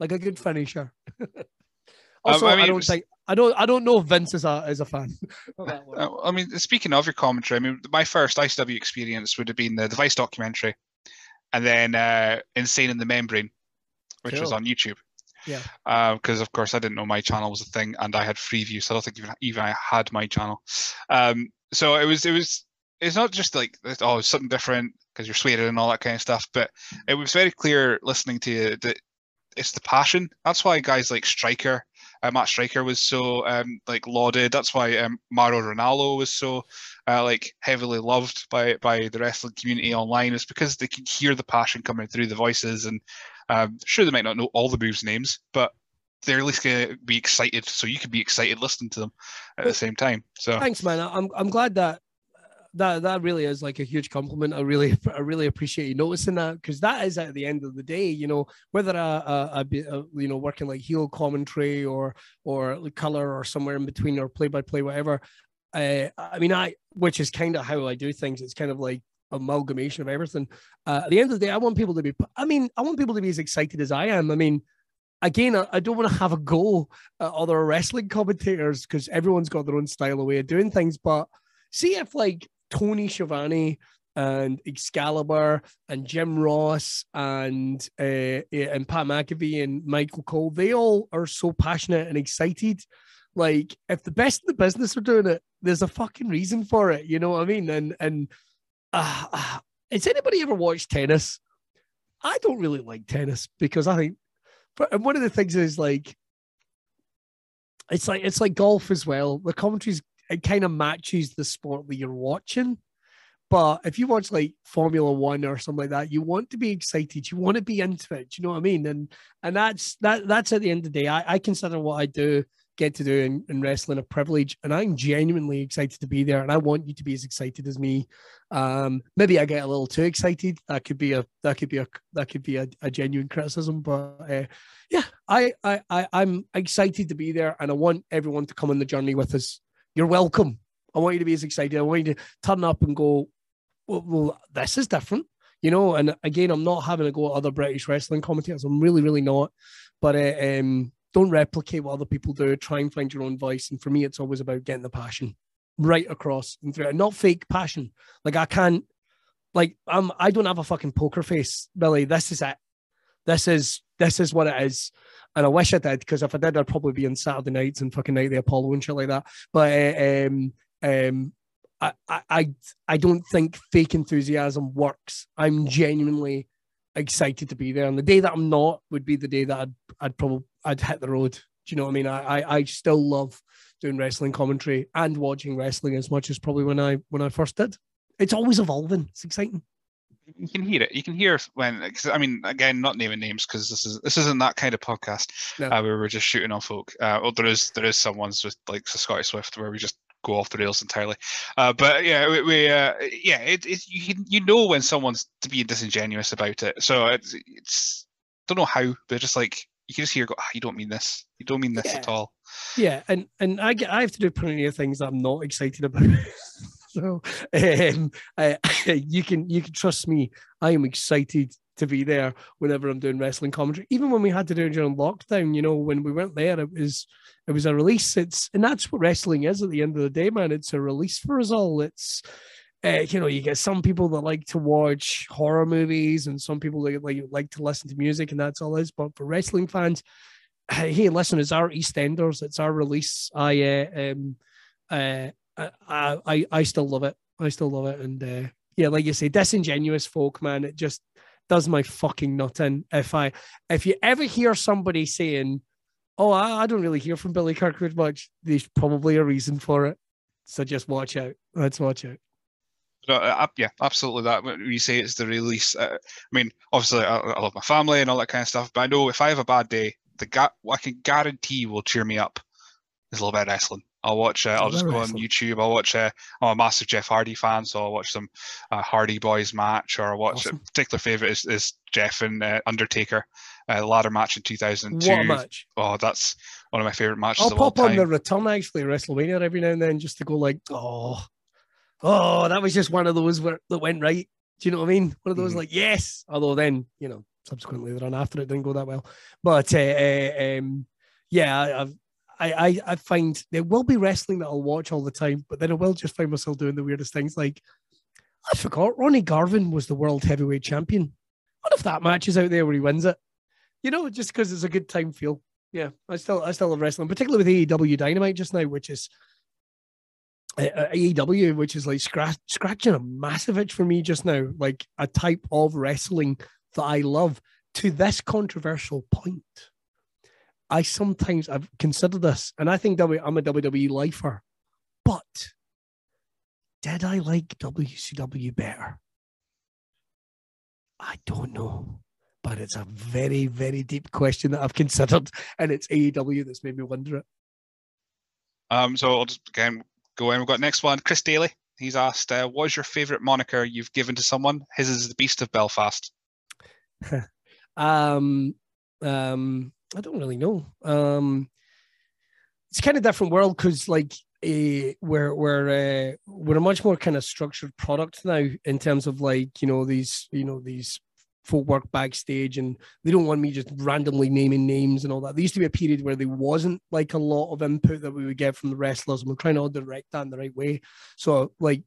like a good finisher. also, I I, mean, it don't was- think I don't I don't know if Vince is a is a fan. of that one. Uh, I mean, speaking of your commentary, I mean, my first ICW experience would have been the Device documentary, and then uh, Insane in the Membrane, which was on YouTube. Yeah. Because of course I didn't know my channel was a thing, and I had Freeview, so I don't think even even I had my channel. Um, so it was it was it's not just like oh it's something different because you're swearing and all that kind of stuff, but it was very clear listening to you that it's the passion. That's why guys like Striker, uh, Matt Striker was so um, like lauded. That's why um, Mauro Ranallo was so uh, like heavily loved by by the wrestling community online. It's because they can hear the passion coming through the voices, and um, sure they might not know all the moves names, but they're at least gonna be excited, so you can be excited listening to them at the same time. So Thanks, man. I'm I'm glad that that that really is like a huge compliment. I really I really appreciate you noticing that because that is at the end of the day, you know, whether I, I, I be uh, you know working like heel commentary or or color or somewhere in between or play by play whatever. Uh, I mean, I which is kind of how I do things. It's kind of like amalgamation of everything. Uh, at the end of the day, I want people to be. I mean, I want people to be as excited as I am. I mean, again, I, I don't want to have a go at other wrestling commentators because everyone's got their own style of way of doing things. But see if like Tony Schiavone and Excalibur and Jim Ross and uh, and Pat McAfee and Michael Cole, they all are so passionate and excited. Like if the best in the business are doing it, there's a fucking reason for it. You know what I mean? And and uh, uh, has anybody ever watched tennis? I don't really like tennis because I think, and one of the things is like, it's like it's like golf as well. The commentary's it kind of matches the sport that you're watching. But if you watch like Formula One or something like that, you want to be excited. You want to be into it. Do you know what I mean? And and that's that that's at the end of the day. I, I consider what I do get to do in, in wrestling a privilege, and I'm genuinely excited to be there. And I want you to be as excited as me. Um, maybe I get a little too excited. That could be a that could be a that could be a, a genuine criticism. But uh, yeah, I, I I I'm excited to be there, and I want everyone to come on the journey with us. You're welcome. I want you to be as excited. I want you to turn up and go, well, well this is different, you know. And again, I'm not having to go at other British wrestling commentators. I'm really, really not. But uh, um, don't replicate what other people do. Try and find your own voice. And for me, it's always about getting the passion right across and through, and not fake passion. Like I can't, like I'm, I don't have a fucking poker face, Billy. This is it. This is this is what it is. And I wish I did because if I did, I'd probably be on Saturday nights and fucking night the Apollo and shit like that. But uh, um, um, I, I, I don't think fake enthusiasm works. I'm genuinely excited to be there, and the day that I'm not would be the day that I'd, I'd probably I'd hit the road. Do you know what I mean? I, I, I still love doing wrestling commentary and watching wrestling as much as probably when I when I first did. It's always evolving. It's exciting. You can hear it. You can hear when. I mean, again, not naming names because this is this isn't that kind of podcast no. uh, where we're just shooting on folk. Uh, well, there is there is some ones with like Scotty Swift where we just go off the rails entirely. Uh, but yeah, we, we uh, yeah, it, it, you you know when someone's to be disingenuous about it. So it's, it's don't know how, but just like you can just hear, go, oh, you don't mean this. You don't mean this yeah. at all. Yeah, and and I get I have to do plenty of things I'm not excited about. so um, I, you can you can trust me. I am excited to be there whenever I'm doing wrestling commentary. Even when we had to do it during lockdown, you know, when we weren't there, it was it was a release. It's and that's what wrestling is at the end of the day, man. It's a release for us all. It's uh, you know, you get some people that like to watch horror movies, and some people that like like to listen to music, and that's all it is. But for wrestling fans, hey, listen, it's our EastEnders, it's our release. I uh, um, uh, I, I I still love it. I still love it, and uh, yeah, like you say, disingenuous folk, man. It just does my fucking nut in. If I if you ever hear somebody saying, "Oh, I, I don't really hear from Billy Kirkwood much," there's probably a reason for it. So just watch out. Let's watch out. No, uh, yeah, absolutely. That when you say it's the release, uh, I mean, obviously, I, I, love my family and all that kind of stuff. But I know if I have a bad day, the ga- I can guarantee will cheer me up is a little bit of wrestling. I'll watch. Uh, I'll just go wrestling. on YouTube. I'll watch. Uh, I'm a massive Jeff Hardy fan, so I'll watch some uh, Hardy Boys match, or I'll watch. Awesome. A particular favorite is, is Jeff and uh, Undertaker, uh, ladder match in 2002. What match? Oh, that's one of my favorite matches. I'll pop on the return actually WrestleMania every now and then just to go like, oh, oh, that was just one of those where that went right. Do you know what I mean? One of those mm-hmm. like yes. Although then you know subsequently the run after it didn't go that well, but uh, uh, um, yeah, I, I, I find there will be wrestling that I'll watch all the time, but then I will just find myself doing the weirdest things. Like I forgot Ronnie Garvin was the world heavyweight champion. What if that match is out there where he wins it? You know, just because it's a good time feel. Yeah, I still I still love wrestling, particularly with AEW Dynamite just now, which is AEW, which is like scratch, scratching a massive itch for me just now, like a type of wrestling that I love. To this controversial point, I sometimes I've considered this, and I think I'm a WWE lifer, but did I like WCW better? I don't know, but it's a very, very deep question that I've considered, and it's AEW that's made me wonder it. Um, so I'll just again go in. We've got next one, Chris Daly. He's asked, uh, "What's your favorite moniker you've given to someone?" His is the Beast of Belfast. um, um, I don't really know. Um, it's kind of different world because like uh, we're we're uh, we're a much more kind of structured product now in terms of like you know these you know these folk work backstage and they don't want me just randomly naming names and all that. There used to be a period where there wasn't like a lot of input that we would get from the wrestlers and we're trying to direct that in the right way. So like,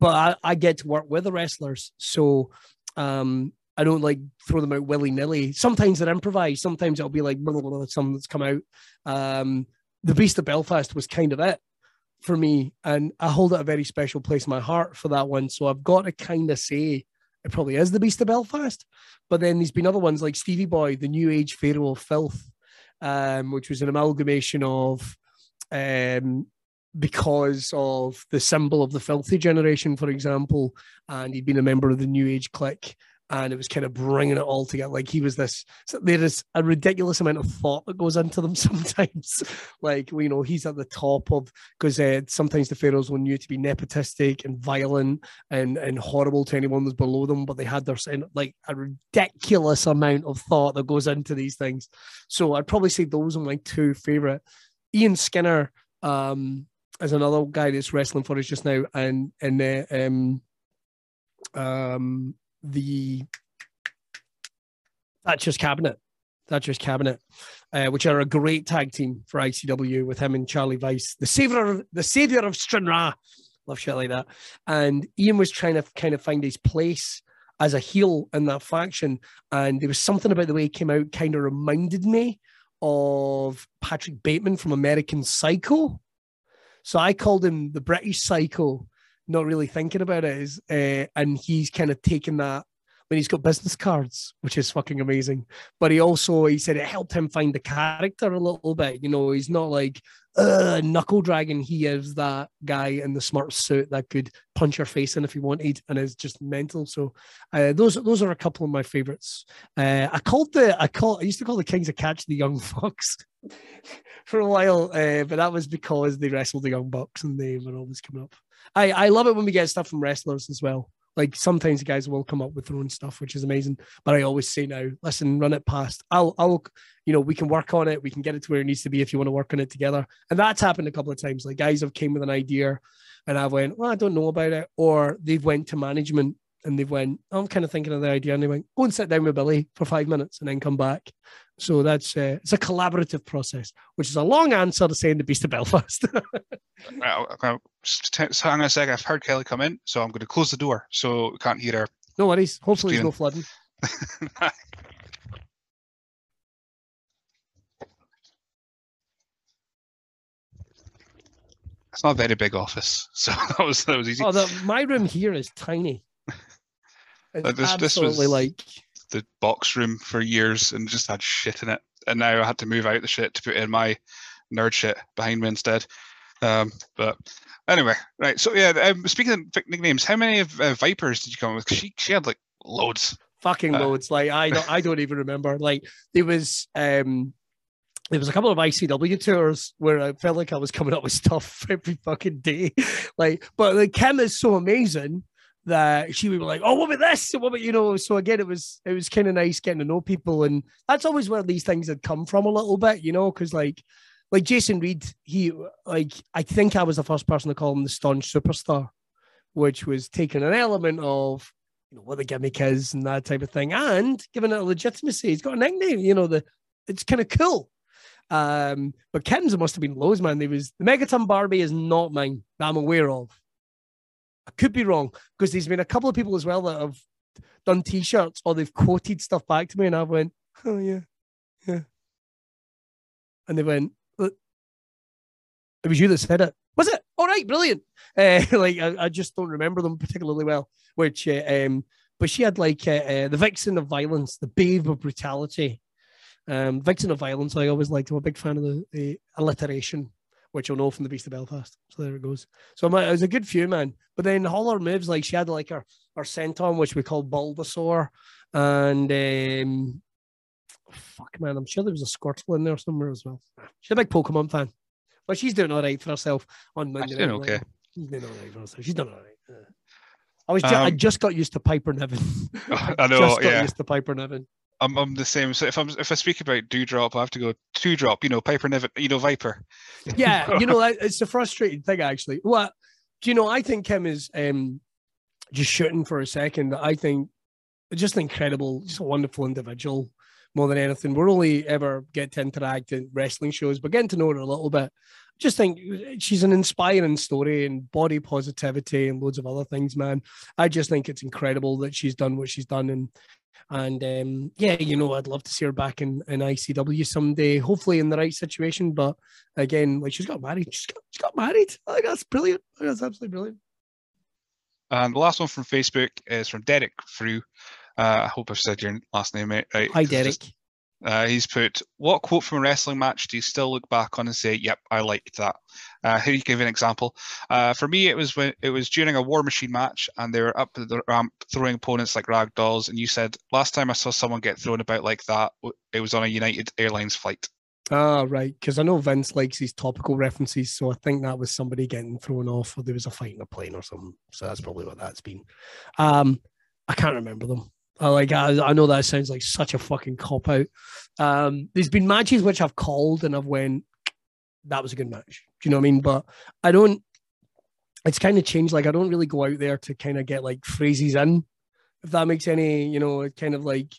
but I, I get to work with the wrestlers. So um I don't like throw them out willy nilly. Sometimes they're improvised. Sometimes it'll be like blah, blah, blah, something that's come out. Um, the Beast of Belfast was kind of it for me, and I hold it a very special place in my heart for that one. So I've got to kind of say it probably is the Beast of Belfast. But then there's been other ones like Stevie Boy, the New Age Pharaoh of Filth, um, which was an amalgamation of um, because of the symbol of the filthy generation, for example, and he'd been a member of the New Age clique and it was kind of bringing it all together. Like he was this. There is a ridiculous amount of thought that goes into them sometimes. like you know, he's at the top of because uh, sometimes the pharaohs were new to be nepotistic and violent and and horrible to anyone that's below them, but they had their like a ridiculous amount of thought that goes into these things. So I'd probably say those are my two favorite. Ian Skinner. Um, as another guy that's wrestling for us just now, and and uh, um, um, the Thatcher's Cabinet, Thatcher's Cabinet, uh, which are a great tag team for ICW with him and Charlie Vice, the savior of the savior of Stranraer. love shit like that. And Ian was trying to kind of find his place as a heel in that faction, and there was something about the way he came out kind of reminded me of Patrick Bateman from American Psycho. So I called him the British Psycho, not really thinking about it. Is, uh, and he's kind of taken that when he's got business cards, which is fucking amazing. But he also he said it helped him find the character a little bit. You know, he's not like uh, knuckle dragon. He is that guy in the smart suit that could punch your face in if he wanted, and is just mental. So uh, those those are a couple of my favorites. Uh, I called the I call I used to call the Kings of Catch the Young Fox for a while, uh, but that was because they wrestled the Young Bucks and they were always coming up. I I love it when we get stuff from wrestlers as well. Like sometimes guys will come up with their own stuff, which is amazing. But I always say now, listen, run it past. I'll, I'll, you know, we can work on it. We can get it to where it needs to be if you want to work on it together. And that's happened a couple of times. Like guys have came with an idea, and I went, well, I don't know about it, or they've went to management and they've went, I'm kind of thinking of the idea, and they went, go and sit down with Billy for five minutes and then come back. So that's uh, it's a collaborative process, which is a long answer to saying the Beast of Belfast. Right, okay, hang on a second. I've heard Kelly come in, so I'm going to close the door so we can't hear her. no worries. Hopefully, there's no flooding. It's not a very big office, so that was that was easy. Oh, the, my room here is tiny. Like, this- this was- like the box room for years and just had shit in it. And now I had to move out the shit to put in my nerd shit behind me instead. Um, but anyway, right. So yeah, um, speaking of nicknames, how many of uh, Vipers did you come up with? She she had like loads. fucking Uh, loads. Like I don't, I don't even remember. Like there was, um, there was a couple of ICW tours where I felt like I was coming up with stuff every fucking day. Like, but like Kim is so amazing that she would be like, "Oh, what about this? What about you know?" So again, it was it was kind of nice getting to know people, and that's always where these things had come from a little bit, you know, because like. Like Jason Reed, he like I think I was the first person to call him the staunch superstar, which was taking an element of you know what the gimmick is and that type of thing, and giving it a legitimacy. He's got a nickname, you know, the it's kind of cool. Um, but Kim's must have been loads, man. There was the Megaton Barbie is not mine that I'm aware of. I could be wrong because there's been a couple of people as well that have done t-shirts or they've quoted stuff back to me, and I've went, oh yeah, yeah, and they went, "Look, it was you that said it. Was it? All right, brilliant. Uh, like I, I just don't remember them particularly well. Which, uh, um, but she had like uh, the vixen of violence, the babe of brutality. Um, vixen of violence. I always liked. I'm a big fan of the, the alliteration, which you'll know from the Beast of Belfast. So there it goes. So it was a good few, man. But then Holler moves, like she had like her her senton, which we call Bulbasaur, and um, fuck man, I'm sure there was a Squirtle in there somewhere as well. She's a big Pokemon fan, but she's doing all right for herself on Monday. She's doing okay. She's doing all right for herself. She's done all right. yeah. I was ju- I Um, just got used to Piper Niven. I know, just got yeah. used to Piper Niven. I'm I'm the same. So if I'm if I speak about Doudrop, I have to go Doudrop. You know, Piper never. You know, Viper. Yeah, you know, it's a frustrating thing actually. What do you know? I think Kim is um just shooting for a second. I think just incredible, just a wonderful individual more than anything. We're only ever get to interact in wrestling shows, but getting to know her a little bit. Just think she's an inspiring story and body positivity and loads of other things, man. I just think it's incredible that she's done what she's done and and um, yeah, you know, I'd love to see her back in, in ICW someday, hopefully in the right situation. But again, like she's got married. She's got, she got married. I think that's brilliant. I that's absolutely brilliant. And the last one from Facebook is from Derek Frew. Uh, I hope I've said your last name right. right. Hi, Derek. just- Uh, he's put, what quote from a wrestling match do you still look back on and say, "Yep, I liked that"? Uh, here you give an example. Uh, for me, it was when it was during a War Machine match, and they were up the ramp throwing opponents like rag dolls, and you said, "Last time I saw someone get thrown about like that, it was on a United Airlines flight." Ah, right. Because I know Vince likes his topical references, so I think that was somebody getting thrown off, or there was a fight in a plane or something. So that's probably what that's been. Um, I can't remember them. I like I, I know that sounds like such a fucking cop out. Um, there's been matches which I've called and I've went, that was a good match. Do you know what I mean? But I don't. It's kind of changed. Like I don't really go out there to kind of get like phrases in, if that makes any. You know, kind of like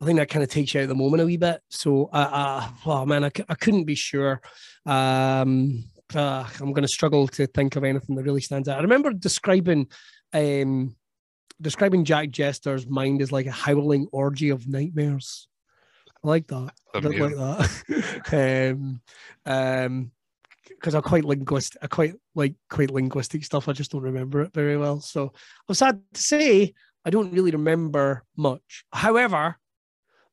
I think that kind of takes you out of the moment a wee bit. So, uh, uh, oh man, I couldn't be sure. Um, uh, I'm going to struggle to think of anything that really stands out. I remember describing um, describing Jack Jester's mind as like a howling orgy of nightmares. I like that. I don't like that. um, um, because I'm quite linguist, I quite like quite linguistic stuff. I just don't remember it very well. So I'm sad to say I don't really remember much. However,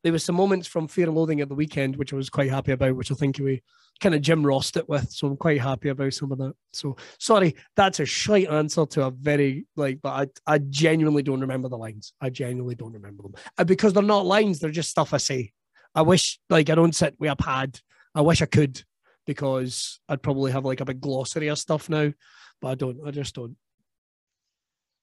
there was some moments from Fear and Loathing at the weekend, which I was quite happy about, which I think we kind of Jim Rossed it with. So I'm quite happy about some of that. So sorry, that's a shite answer to a very like, but I, I genuinely don't remember the lines. I genuinely don't remember them. And because they're not lines, they're just stuff I say. I wish like I don't sit with a pad. I wish I could because I'd probably have like a big glossary of stuff now, but I don't. I just don't.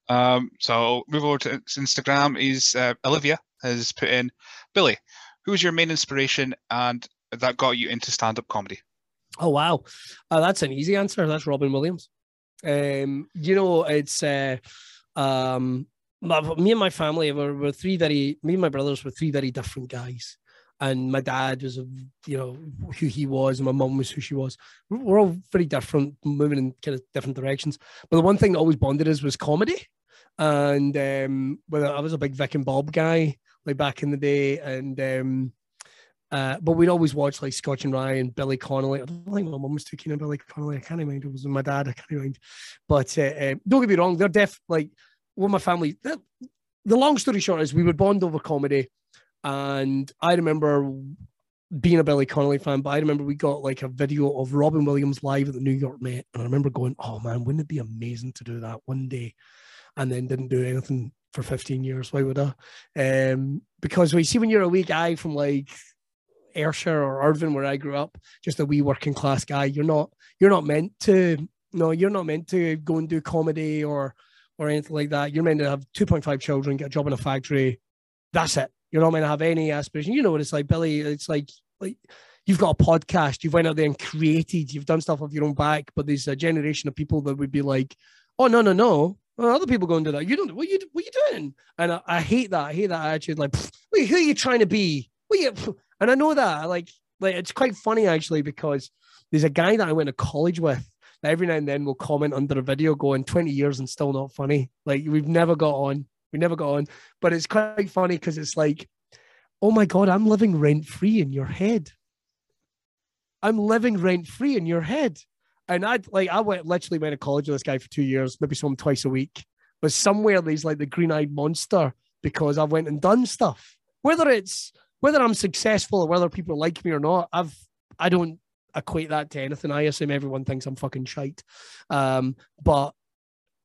Um, so move over to Instagram. Is uh, Olivia has put in Billy, who was your main inspiration and that got you into stand-up comedy? Oh wow, uh, that's an easy answer. That's Robin Williams. Um, you know, it's uh, um, me and my family were, were three very. Me and my brothers were three very different guys and my dad was, you know, who he was, and my mum was who she was. We're all very different, moving in kind of different directions. But the one thing that always bonded us was comedy. And um, I was a big Vic and Bob guy, like back in the day, and um, uh, but we'd always watch like Scotch and Ryan, Billy Connolly. I don't think my mum was too keen on Billy Connolly. I can't mind. It was my dad. I can't mind. But uh, uh, don't get me wrong, they're deaf. Like, well, my family. The, the long story short is we would bond over comedy and I remember being a Billy Connolly fan, but I remember we got like a video of Robin Williams live at the New York Met. And I remember going, oh man, wouldn't it be amazing to do that one day? And then didn't do anything for 15 years. Why would I? Um, because we see when you're a wee guy from like Ayrshire or Irvine, where I grew up, just a wee working class guy, you're not you're not meant to no, you're not meant to go and do comedy or or anything like that. You're meant to have 2.5 children, get a job in a factory. That's it. You're not meant to have any aspiration. You know what it's like, Billy. It's like like you've got a podcast, you've went out there and created, you've done stuff off your own back, but there's a generation of people that would be like, oh no, no, no. Well, other people go and do that. You don't. What you what you doing? And I, I hate that. I hate that attitude. Like, wait, who are you trying to be? What you? And I know that. Like, like it's quite funny actually because there's a guy that I went to college with that every now and then will comment under a video going 20 years and still not funny. Like we've never got on. We never got on, but it's quite funny because it's like, oh my god, I'm living rent free in your head. I'm living rent free in your head, and I like I went literally went to college with this guy for two years, maybe saw him twice a week. But somewhere there's like the green eyed monster because I went and done stuff. Whether it's whether I'm successful or whether people like me or not, I've I don't equate that to anything. I assume everyone thinks I'm fucking shite. Um, but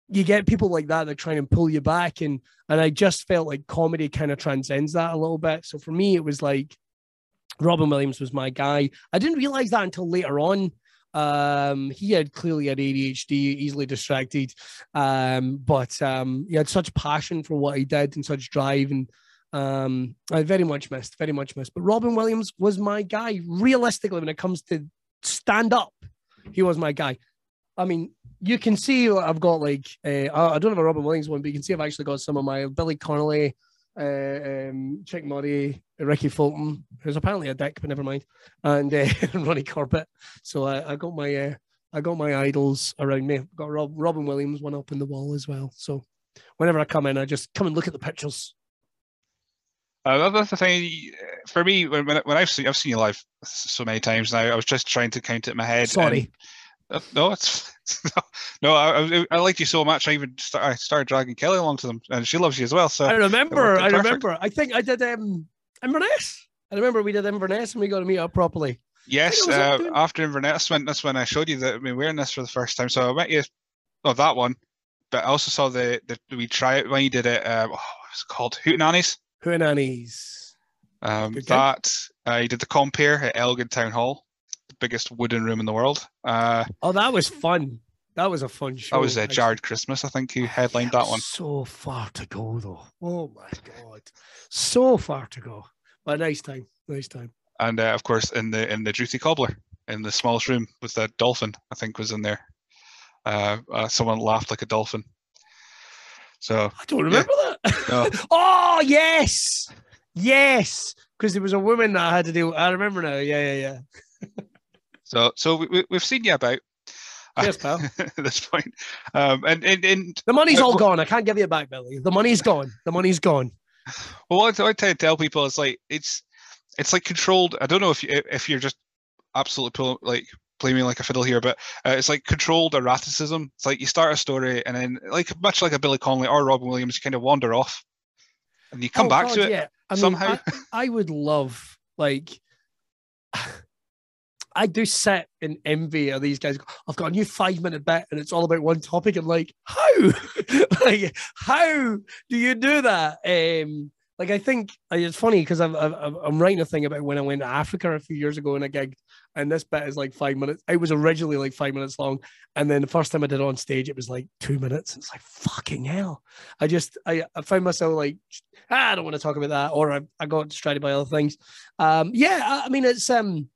you get people like that that try and pull you back and and I just felt like comedy kind of transcends that a little bit. So for me, it was like Robin Williams was my guy. I didn't realize that until later on. Um, he had clearly had ADHD, easily distracted, um, but um, he had such passion for what he did and such drive, and um, I very much missed, very much missed. But Robin Williams was my guy. Realistically, when it comes to stand up, he was my guy. I mean, you can see I've got like uh, I don't have a Robin Williams one, but you can see I've actually got some of my Billy Connolly, uh, um, Chic Murray, Rikki Fulton, who's apparently a dick, but never mind, and uh, Ronnie Corbett. So I, I got my uh, I got my idols around me. I've got Rob, Robin Williams one up in the wall as well. So whenever I come in, I just come and look at the pictures. Uh, that's the thing for me when, when I've seen I've seen you live so many times now. I was just trying to count it in my head. Sorry. And, uh, no, it's no. I, I liked you so much. I even start, I started dragging Kelly along to them, and she loves you as well. So I remember. I remember. I think I did um Inverness. I remember we did Inverness and we got to meet up properly. Yes, uh, after Inverness, when that's when I showed you that I've been wearing this for the first time. So I met you. Oh, that one. But I also saw the the we try it when you did it. Uh, oh, it's called Hootenannies. Hootenannies. Um, that uh, you did the compare at Elgin Town Hall the biggest wooden room in the world. Uh, oh, that was fun. That was a fun show. That was uh, Jarred Christmas, I think, who headlined that one. So far to go, though. Oh my god, so far to go. But nice time, nice time. And uh, of course, in the in the Drouthy Cobbler, in the smallest room with the dolphin, I think was in there. Uh, uh, someone laughed like a dolphin. So I don't remember yeah. that. No. oh yes, yes, because there was a woman that I had to do. I remember now. Yeah, yeah, yeah. So, so we, we've seen you about. Yes, pal. at this point. Um, and, and, and The money's Uh, all gone. I can't give you it back, Billy. The money's gone. The money's gone. Well, what I try to tell people is like it's it's like controlled. I don't know if you, if you're just absolutely pull, like playing me like a fiddle here, but uh, it's like controlled erraticism. It's like you start a story and then, like much like a Billy Connolly or Robin Williams, you kind of wander off, and you come Oh, back God, to it. Yeah. I mean, somehow. I, I would love like. I do sit in envy of these guys. I've got a new five minute bit and it's all about one topic. And like, how? like, how do you do that? Um, like, I think it's funny because I'm, I'm, I'm writing a thing about when I went to Africa a few years ago in a gig, and this bit is like five minutes. It was originally like five minutes long. And then the first time I did it on stage, it was like two minutes. It's like, fucking hell. I just, I, I found myself like, ah, I don't want to talk about that. Or I, I got distracted by other things. Um, yeah, I, I mean, it's um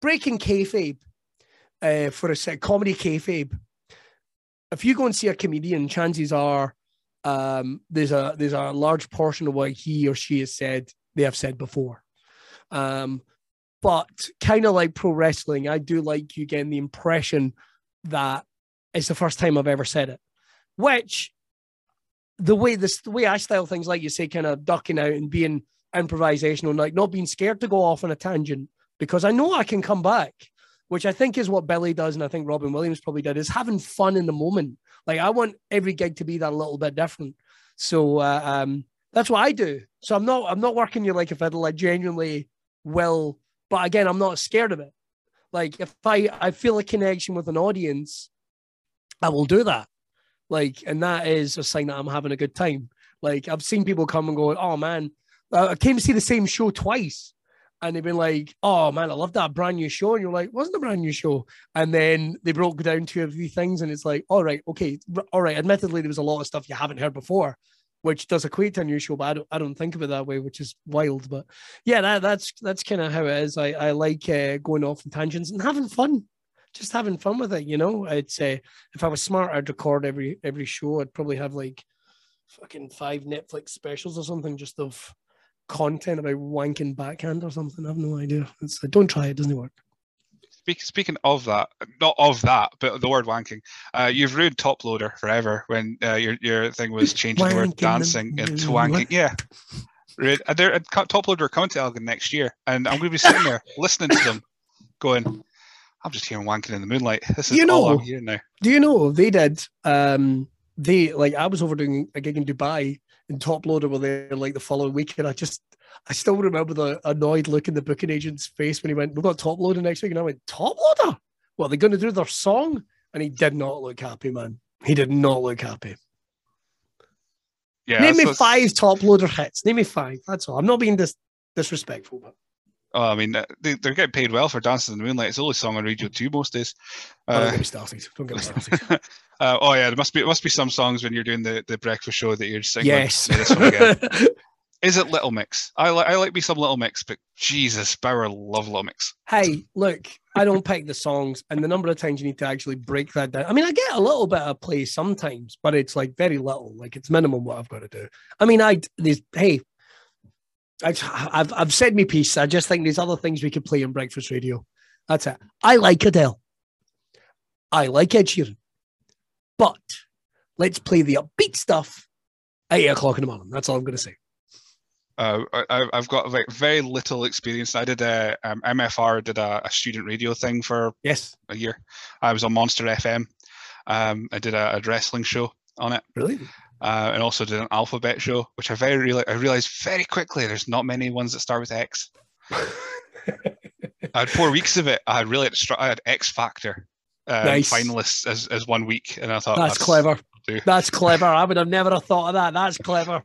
breaking kayfabe uh, for a set comedy kayfabe. If you go and see a comedian, chances are um, there's a there's a large portion of what he or she has said they have said before. Um, but kind of like pro wrestling, I do like you getting the impression that it's the first time I've ever said it, which the way this the way I style things, like you say, kind of ducking out and being improvisational, like not being scared to go off on a tangent because I know I can come back, which I think is what Billy does, and I think Robin Williams probably did, is having fun in the moment. Like I want every gig to be that little bit different. So uh, um, that's what I do. So I'm not I'm not working you like a fiddle. I genuinely will, but again, I'm not scared of it. Like if I I feel a connection with an audience, I will do that. Like, and that is a sign that I'm having a good time. Like I've seen people come and go, oh man, uh, I came to see the same show twice. And they've been like, oh man, I love that brand new show. And you're like, wasn't a brand new show. And then they broke down two or three things. And it's like, all right, okay, all right. Admittedly, there was a lot of stuff you haven't heard before, which does equate to a new show, but I don't, I don't think of it that way, which is wild. But yeah, that, that's that's kind of how it is. I, I like uh, going off on tangents and having fun, just having fun with it. You know, I'd say if I was smart, I'd record every every show. I'd probably have like fucking five Netflix specials or something just of content about wanking backhand or something. I have no idea. It's, don't try it; doesn't work. Speak, speaking of that, not of that, but the word wanking, uh, you've ruined Toploader forever when uh, your your thing was changing the word dancing and- into wanking. Yeah. Uh, they're- uh, Toploader are coming to Elgin next year, and I'm going to be sitting there listening to them, going, "I'm just hearing wanking in the moonlight. This is You all I'm hearing now." Do you know they did? Um, they like I was over doing a gig in Dubai, and Toploader were there like the following week, and I just I still remember the annoyed look in the booking agent's face when he went, "We've got Toploader next week," and I went, "Toploader? What they're going to do their song?" And he did not look happy, man. He did not look happy. Yeah. Name me five Toploader hits. Name me five. That's all. I'm not being dis- disrespectful, but Oh, I mean, uh, they, they're getting paid well for Dancing in the Moonlight. It's the only song on Radio Two most days. don't Uh, get me started. Don't get me started. uh, oh yeah, there must be it must be some songs when you're doing the, the breakfast show that you're singing. yes. "Play this one again." Is it Little Mix? I like I like me some Little Mix, but Jesus, Bauer love Little Mix. hey, look, I don't pick the songs, and the number of times you need to actually break that down. I mean, I get a little bit of play sometimes, but it's like very little. Like it's minimum what I've got to do. I mean, I there's hey, I've I've said my piece. I just think there's other things we could play on breakfast radio. That's it. I like Adele. I like Ed Sheeran, but let's play the upbeat stuff at eight o'clock in the morning. That's all I'm going to say. Uh, I, I've got very, very little experience. I did a um, MFR did a, a student radio thing for Yes, a year. I was on Monster FM. Um, I did a, a wrestling show on it, really. Uh, and also did an alphabet show, which I very really I realized very quickly there's not many ones that start with X. I had four weeks of it. I had really I had X Factor um, Nice. finalists as, as one week, and I thought That's clever. That's clever. I would have never have thought of that. That's clever.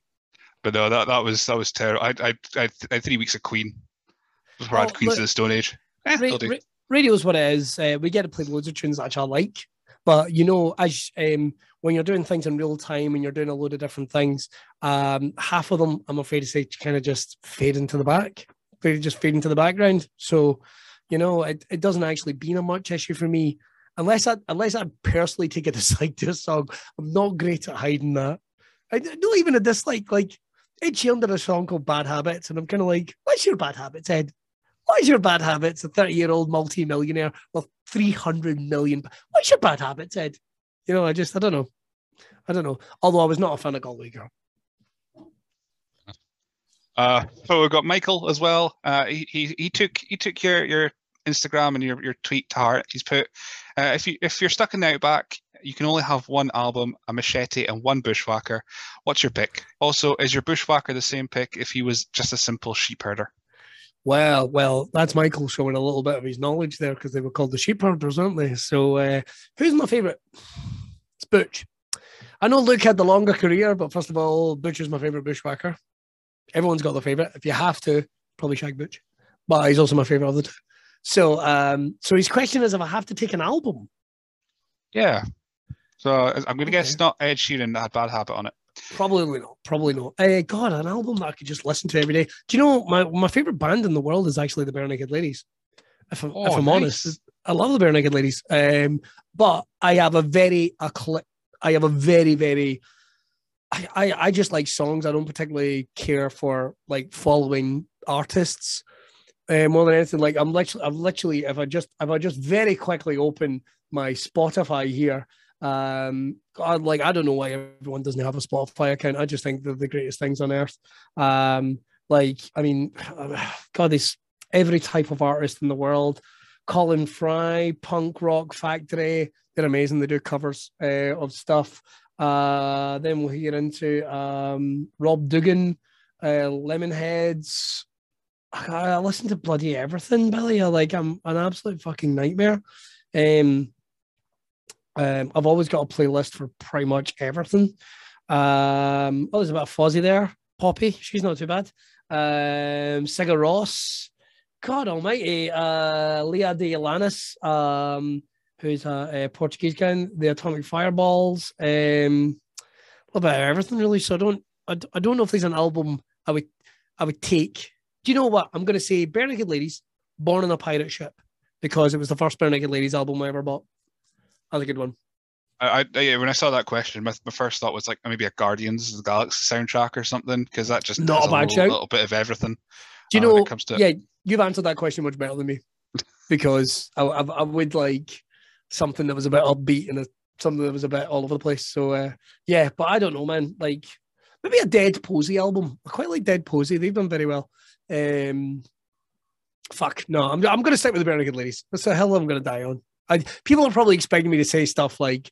But no, that that was that was terrible. I I I, had three weeks of Queen before I had Oh, Queens look, of the Stone Age. Eh, Ra- ra- radio's what it is. Uh, we get to play loads of tunes that I like, but you know, as um, when you're doing things in real time and you're doing a load of different things, um, half of them, I'm afraid to say, kind of just fade into the back. They just fade into the background. So, you know, it, it doesn't actually been a much issue for me. Unless I unless I personally take a dislike to a song, I'm not great at hiding that. I not even a dislike. Like Ed Sheeran did a song called Bad Habits, and I'm kind of like, what's your bad habits, Ed? What is your bad habits? A 30 year old multi-millionaire with 300 million. What's your bad habits, Ed? You know, I just, I don't know. I don't know. Although I was not a fan of Galway Girl. Uh, so we've got Michael as well. Uh, he, he he took he took your your Instagram and your, your tweet to heart. He's put uh, if you if you're stuck in the outback, you can only have one album, a machete, and one bushwhacker. What's your pick? Also, is your bushwhacker the same pick if he was just a simple sheep herder? Well, well, that's Michael showing a little bit of his knowledge there because they were called the sheep herders, aren't they? So, uh, who's my favourite? It's Butch. I know Luke had the longer career, but first of all, Butch is my favourite bushwhacker. Everyone's got their favourite. If you have to, probably Shag Butch, but he's also my favourite of the two. So, um, so his question is if I have to take an album. Yeah. So I'm going to guess not Ed Sheeran that had Bad Habit on it. Probably not. Probably not. Uh, God, an album that I could just listen to every day. Do you know my my favorite band in the world is actually the Barenaked Ladies. If I'm, Oh, if I'm nice. honest, I love the Barenaked Ladies. Um, but I have a very a cl- I have a very very. I, I I just like songs. I don't particularly care for like following artists uh, more than anything. Like I'm literally, I'm literally, if I just, if I just very quickly open my Spotify here, um, God, like I don't know why everyone doesn't have a Spotify account. I just think they're the greatest things on earth. Um, like I mean, God, there's every type of artist in the world. Colin Fry, Punk Rock Factory, they're amazing. They do covers uh, of stuff. Uh, then we'll get into um, Rob Dougan, uh, Lemonheads, I, listen to bloody everything, Billy. Like I'm an absolute fucking nightmare. Um, um, I've always got a playlist for pretty much everything. Um, oh, there's a bit of Fozzy there. Poppy, she's not too bad. Um, Sigur Rós, God Almighty, uh, Leah de Alanis, um, who's a, a Portuguese guy, the Atomic Fireballs, um, a bit of everything really. So I don't, I, I don't know if there's an album I would, I would take do you know what? I'm going to say Barenaked Ladies, Born on a Pirate Ship, because it was the first Barenaked Ladies album I ever bought. That's a good one. I, I yeah, when I saw that question, my, my first thought was like maybe a Guardians of the Galaxy soundtrack or something because that just Not a bad little, little bit of everything. Do you uh, when know? it comes to. Yeah, you've answered that question much better than me because I, I, I would like something that was a bit upbeat and a, something that was a bit all over the place. So uh, yeah, but I don't know, man. Like maybe a Dead Posey album. I quite like Dead Posey. They've done very well. Um, fuck no, I'm I'm gonna stick with the Barenaked Ladies. That's the hell I'm gonna die on. I, people are probably expecting me to say stuff like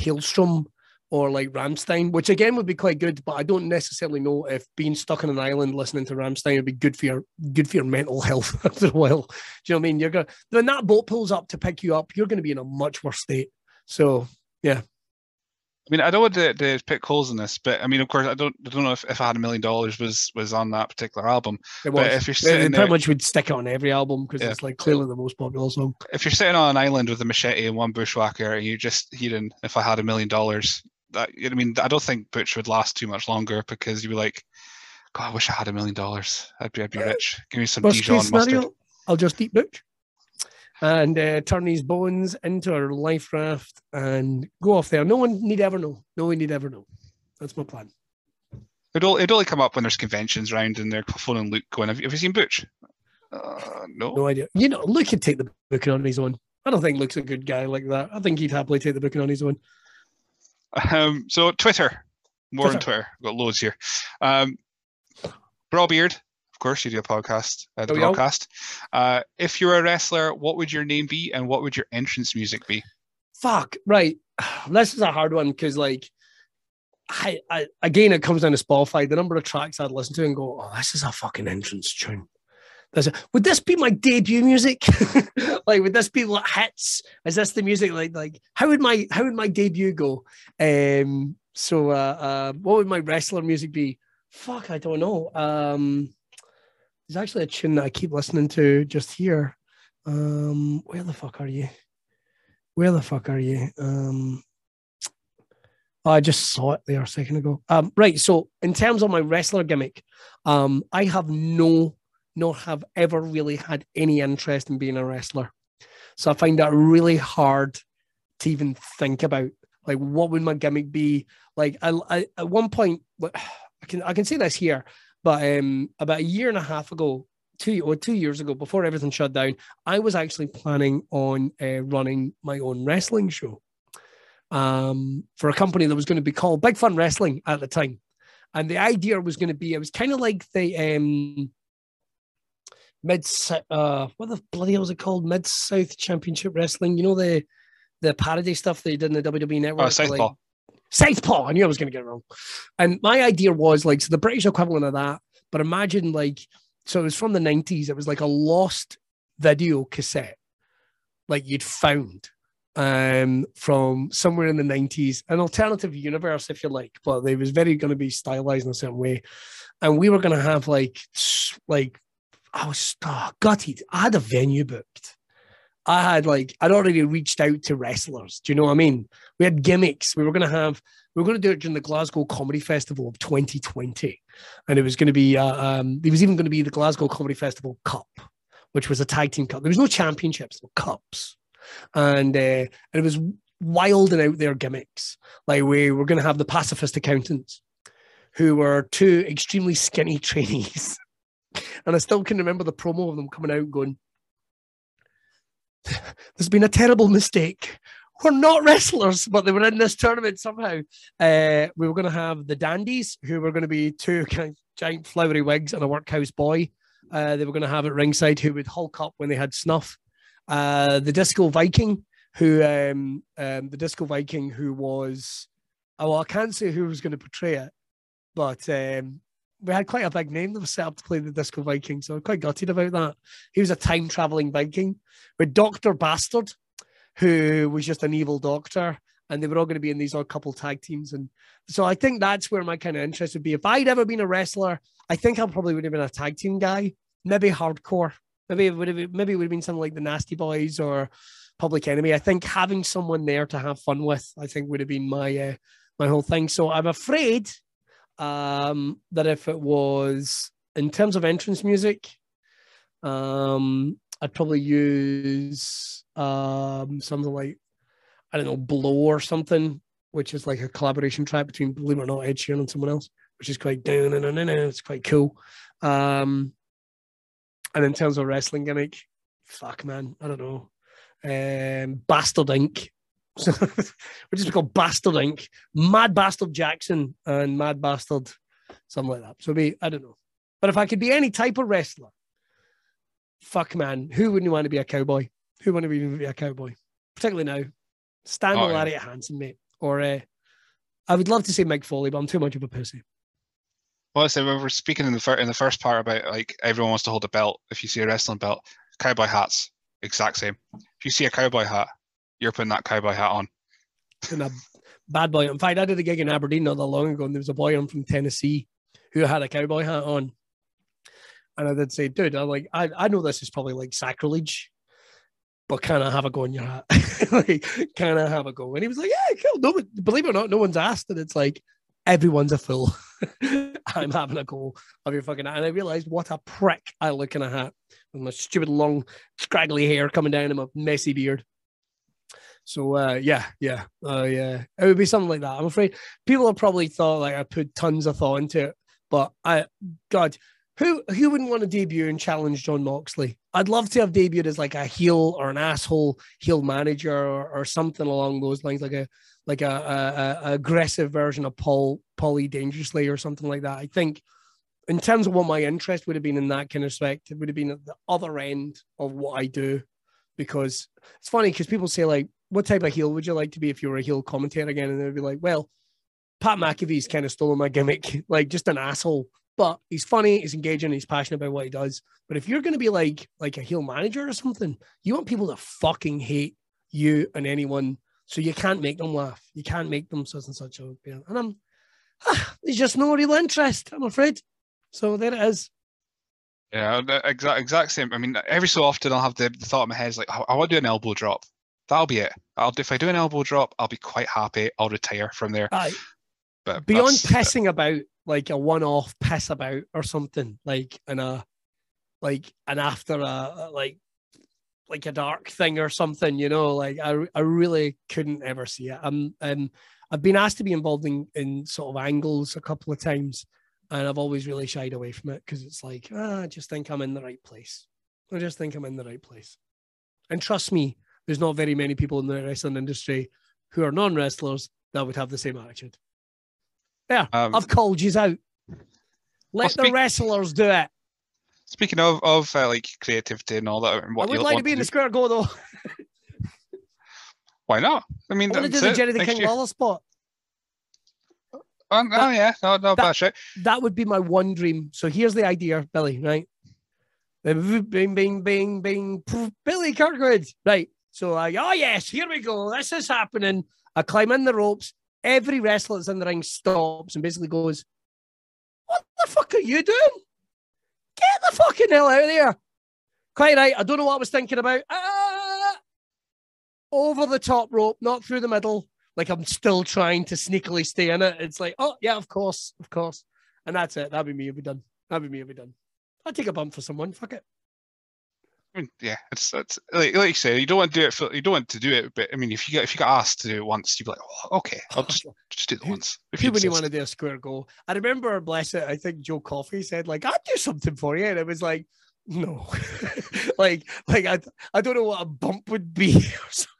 Halestorm or like Rammstein, which again would be quite good, but I don't necessarily know if being stuck on an island listening to Rammstein would be good for your good for your mental health after a while. Do you know what I mean? You're gonna when that boat pulls up to pick you up, you're gonna be in a much worse state. So I mean, I don't want to, to pick holes in this, but I mean, of course, I don't I don't know if, if I had a million dollars was was on that particular album. it was. But if you're sitting pretty there, much would stick it on every album because Yeah. it's like clearly the most popular song. if you're sitting on an island with a machete and one bushwhacker, and you're just hearing, if I had a million dollars, that I mean, I don't think Butch would last too much longer because you'd be like, God, I wish I had a million dollars. I'd be, I'd be rich. Give me some Worst Dijon mustard. I'll just eat Butch and uh, turn his bones into a life raft and go off there. No one need ever know. No one need ever know. That's my plan. It'd only, it'd only come up when there's conventions around and they're phoning Luke going, Have you, have you seen Butch? Uh, no. No idea. You know, Luke could take the booking on his own. I don't think Luke's a good guy like that. I think he'd happily take the booking on his own. Um, so Twitter, more on Twitter. We've got loads here. Um, Brawbeard, of course, you do a podcast, uh, the Oh, broadcast. Uh, if you're a wrestler, what would your name be and what would your entrance music be? Fuck. Right. This is a hard one because, like, I, I again, it comes down to Spotify. The number of tracks I'd listen to and go, "Oh, this is a fucking entrance tune." A, would this be my debut music? like, would this be what hits? Is this the music? Like, like how would my how would my debut go? Um. So, uh, uh what would my wrestler music be? Fuck, I don't know. Um, there's actually a tune that I keep listening to just here. Um, where the fuck are you? Where the fuck are you? Um, oh, I just saw it there a second ago. Um, right. So, in terms of my wrestler gimmick, um, I have no, nor have ever really had any interest in being a wrestler. So, I find that really hard to even think about. Like, what would my gimmick be? Like, I, I at one point, I can I can say this here, but um, about a year and a half ago, two or two years ago, before everything shut down, I was actually planning on uh, running my own wrestling show um, for a company that was going to be called Big Fun Wrestling at the time. And the idea was going to be, it was kind of like the um, mid, uh, what the bloody hell was it called? Mid South Championship Wrestling. You know the the parody stuff they did in the WWE Network. Oh, Southpaw. Like, Southpaw. I knew I was going to get it wrong. And my idea was like, so the British equivalent of that, but imagine like, so it was from the 90s. It was like a lost video cassette, like you'd found um, from somewhere in the 90s, an alternative universe, if you like, but it was very going to be stylized in a certain way. And we were going to have like, like, I was oh, gutted. I had a venue booked. I had like I'd already reached out to wrestlers. Do you know what I mean? We had gimmicks. We were going to have we were going to do it during the Glasgow Comedy Festival of 2020, and it was going to be uh, um, there was even going to be the Glasgow Comedy Festival Cup, which was a tag team cup. There was no championships, no cups, and uh, and it was wild and out there gimmicks. Like we were going to have the pacifist accountants, who were two extremely skinny trainees, and I still can remember the promo of them coming out going there's been a terrible mistake. We're not wrestlers, but they were in this tournament somehow. Uh, we were going to have the Dandies, who were going to be two giant flowery wigs and a workhouse boy. Uh, they were going to have at ringside who would hulk up when they had snuff. Uh, the Disco Viking, who um, um, the Disco Viking, who was, oh, well, I can't say who was going to portray it, but um, we had quite a big name that was set up to play the Disco Viking, so I'm quite gutted about that. He was a time traveling Viking with Doctor Bastard, who was just an evil doctor, and they were all going to be in these odd couple tag teams. And so I think that's where my kind of interest would be. If I'd ever been a wrestler, I think I probably would have been a tag team guy, maybe hardcore. Maybe it would have maybe it would have been something like the Nasty Boys or Public Enemy. I think having someone there to have fun with, I think would have been my uh, my whole thing. So I'm afraid um, that if it was in terms of entrance music, um, I'd probably use um, something like I don't know, Blow or something, which is like a collaboration track between Believe It or Not, Ed Sheeran and someone else, which is quite down and it's quite cool. Um, and in terms of wrestling gimmick, fuck man, I don't know. Um, Bastard Inc. which is called Bastard Inc. Mad Bastard Jackson and Mad Bastard, something like that. So be I don't know. But if I could be any type of wrestler, fuck man, who wouldn't want to be a cowboy? Who wouldn't even be a cowboy? Particularly now. Stan oh, Larry yeah. Hansen, mate. Or uh, I would love to say Mick Foley, but I'm too much of a pussy. Well, I said we were speaking in the fir- in the first part about like everyone wants to hold a belt. If you see a wrestling belt, cowboy hats, exact same. If you see a cowboy hat, you're putting that cowboy hat on. And a bad boy. In fact, I did a gig in Aberdeen not that long ago, and there was a boy on from Tennessee who had a cowboy hat on. And I did say, dude, I'm like, I, I know this is probably like sacrilege, but can I have a go in your hat? like, can I have a go? And he was like, yeah, cool. No, believe it or not, no one's asked. And it's like, everyone's a fool. I'm having a go of your fucking hat. And I realized what a prick I look in a hat with my stupid long, scraggly hair coming down and my messy beard. So uh, yeah, yeah, uh, yeah, it would be something like that. I'm afraid people have probably thought like I put tons of thought into it, but I, God, who who wouldn't want to debut and challenge Jon Moxley? I'd love to have debuted as like a heel or an asshole heel manager or, or something along those lines, like a like a, a, a aggressive version of Paul Paulie Dangerously or something like that. I think in terms of what my interest would have been in that kind of respect, it would have been at the other end of what I do. Because it's funny because people say like what type of heel would you like to be if you were a heel commentator again? And they'd be like, well, Pat McAfee's kind of stolen my gimmick, like just an asshole. But he's funny, he's engaging, he's passionate about what he does. But if you're going to be like like a heel manager or something, you want people to fucking hate you and anyone, so you can't make them laugh. You can't make them such and such. A, and I'm, ah, there's just no real interest, I'm afraid. So there it is. Yeah, exact exact same. I mean, every so often I'll have the, the thought in my head is like, I, I want to do an elbow drop, that'll be it. I'll if I do an elbow drop, I'll be quite happy. I'll retire from there. Aye. But beyond pissing about like a one-off piss about or something like in a like an after a like like a dark thing or something, you know, like I, I really couldn't ever see it. I'm um I've been asked to be involved in, in sort of angles a couple of times and I've always really shied away from it because it's like ah, I just think I'm in the right place. I just think I'm in the right place. And trust me, there's not very many people in the wrestling industry who are non wrestlers that would have the same attitude. Yeah, Um, I've called you out. Let the speak- wrestlers do it. Speaking of of uh, like creativity and all that, and I what would like to be in do, the square go though. why not? I mean, I want to do that's the Jerry the King year. Lawler spot. Oh, oh, that- yeah, no, no, that- bad shit. that would be my one dream. So here's the idea, Billy, right? Bing, bing, bing, bing, Billy Kirkwood, right? So I, oh yes, here we go. This is happening. I climb in the ropes. Every wrestler that's in the ring stops and basically goes, "What the fuck are you doing? Get the fucking hell out of there!" Quite right. I don't know what I was thinking about. Ah! Over the top rope, not through the middle. Like I'm still trying to sneakily stay in it. It's like, oh yeah, of course, of course. And that's it. That'd be me. It'd be done. That'd be me. It'd be done. I'd take a bump for someone. Fuck it. I mean, yeah, it's it's like, like you say, you don't want to do it for you don't want to do it, but I mean, if you get if you got asked to do it once, you'd be like, oh, okay, I'll just just do it once. If you you want to do a square goal? I remember, bless it, I think Joe Coffey said, like, I'd do something for you. And it was like, no. like, like I, I don't know what a bump would be.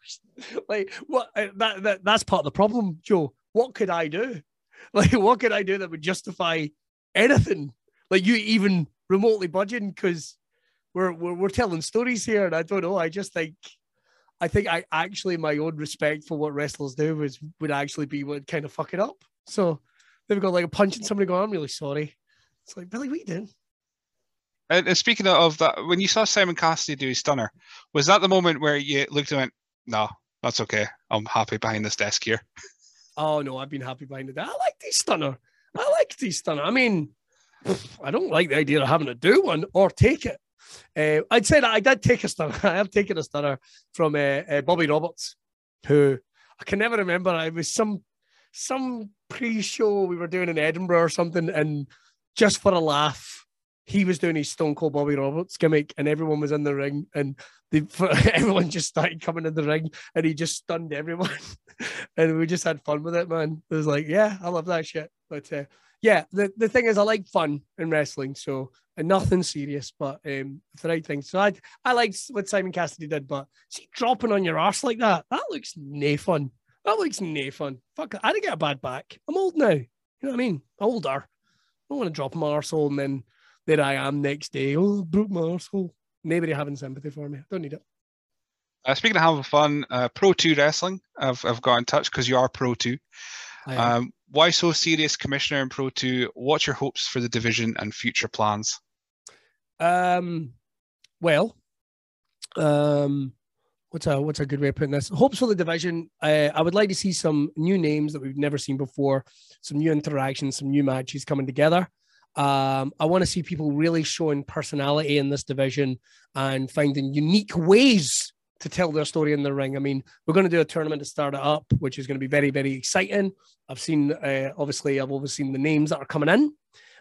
like, what uh, that, that that's part of the problem, Joe. What could I do? Like, what could I do that would justify anything? Like you even remotely budging because we're, we're we're telling stories here, and I don't know. I just think I think I actually my own respect for what wrestlers do was would actually be what kind of fuck it up. So they've got like a punch and somebody go, I'm really sorry. It's like Billy, what you doing? And, and speaking of that, when you saw Simon Cassidy do his stunner, was that the moment where you looked and went, "No, that's okay. I'm happy behind this desk here." Oh no, I've been happy behind it. I like these stunner. I like these stunner. I mean, I don't like the idea of having to do one or take it. Uh, I'd say that I did take a stunner. I have taken a stunner from uh, uh, Bobby Roberts, who I can never remember. It was some some pre-show we were doing in Edinburgh or something, and just for a laugh, he was doing his Stone Cold Bobby Roberts gimmick, and everyone was in the ring, and they, everyone just started coming in the ring, and he just stunned everyone, and we just had fun with it, man. It was like, yeah, I love that shit. But uh, yeah, the, the thing is, I like fun in wrestling, so and nothing serious, but um, it's the right thing. So I I liked what Simon Cassidy did, but see dropping on your arse like that, that looks nae fun. That looks nae fun. Fuck, I didn't get a bad back. I'm old now. You know what I mean? Older. I don't want to drop my arsehole and then there I am next day. Oh, broke my arsehole. Nobody having sympathy for me. Don't need it. Uh, speaking of having fun, uh, Pro Two Wrestling, I've I've got in touch because you are Pro Two. I am. Um, why so serious, Commissioner in Pro Two? What's your hopes for the division and future plans? Um, well, um, what's a what's a good way of putting this? Hopes for the division. I would like to see some new names that we've never seen before, some new interactions, some new matches coming together. Um, I want to see people really showing personality in this division and finding unique ways to tell their story in the ring. I mean, we're going to do a tournament to start it up, which is going to be very, very exciting. I've seen, uh, obviously, I've obviously seen the names that are coming in,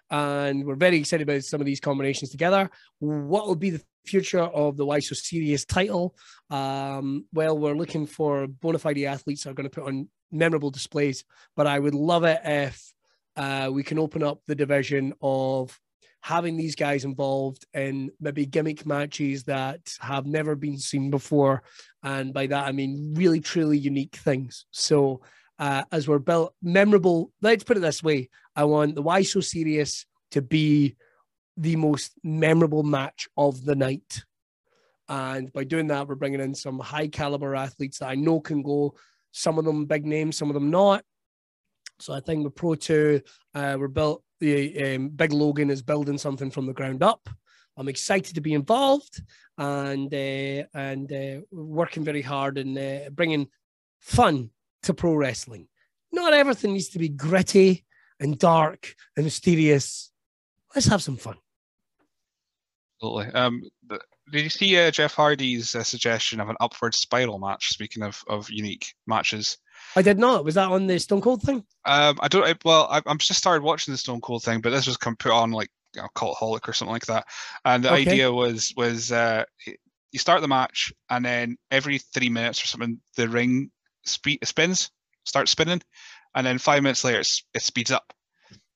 and we're very excited about some of these combinations together. What will be the future of the Why So Serious title? Um, well, we're looking for bona fide athletes that are going to put on memorable displays, but I would love it if uh, we can open up the division of having these guys involved in maybe gimmick matches that have never been seen before. And by that, I mean really, truly unique things. So, uh, as we're built memorable, let's put it this way I want the Why So Serious to be the most memorable match of the night. And by doing that, we're bringing in some high caliber athletes that I know can go, some of them big names, some of them not. So I think with Pro 2, uh, we're built, the um, Big Logan is building something from the ground up. I'm excited to be involved and uh, and uh, working very hard and uh, bringing fun to pro wrestling. Not everything needs to be gritty and dark and mysterious. Let's have some fun. Absolutely. Um, did you see uh, Jeff Hardy's uh, suggestion of an upward spiral match? Speaking of of unique matches, I did not. Was that on the Stone Cold thing? um, I don't. I, well, I, I'm just started watching the Stone Cold thing, but this was come put on like you know, Cultaholic or something like that. And the Okay. idea was was uh, you start the match, and then every three minutes or something, the ring spe- spins, starts spinning, and then five minutes later, it's, it speeds up.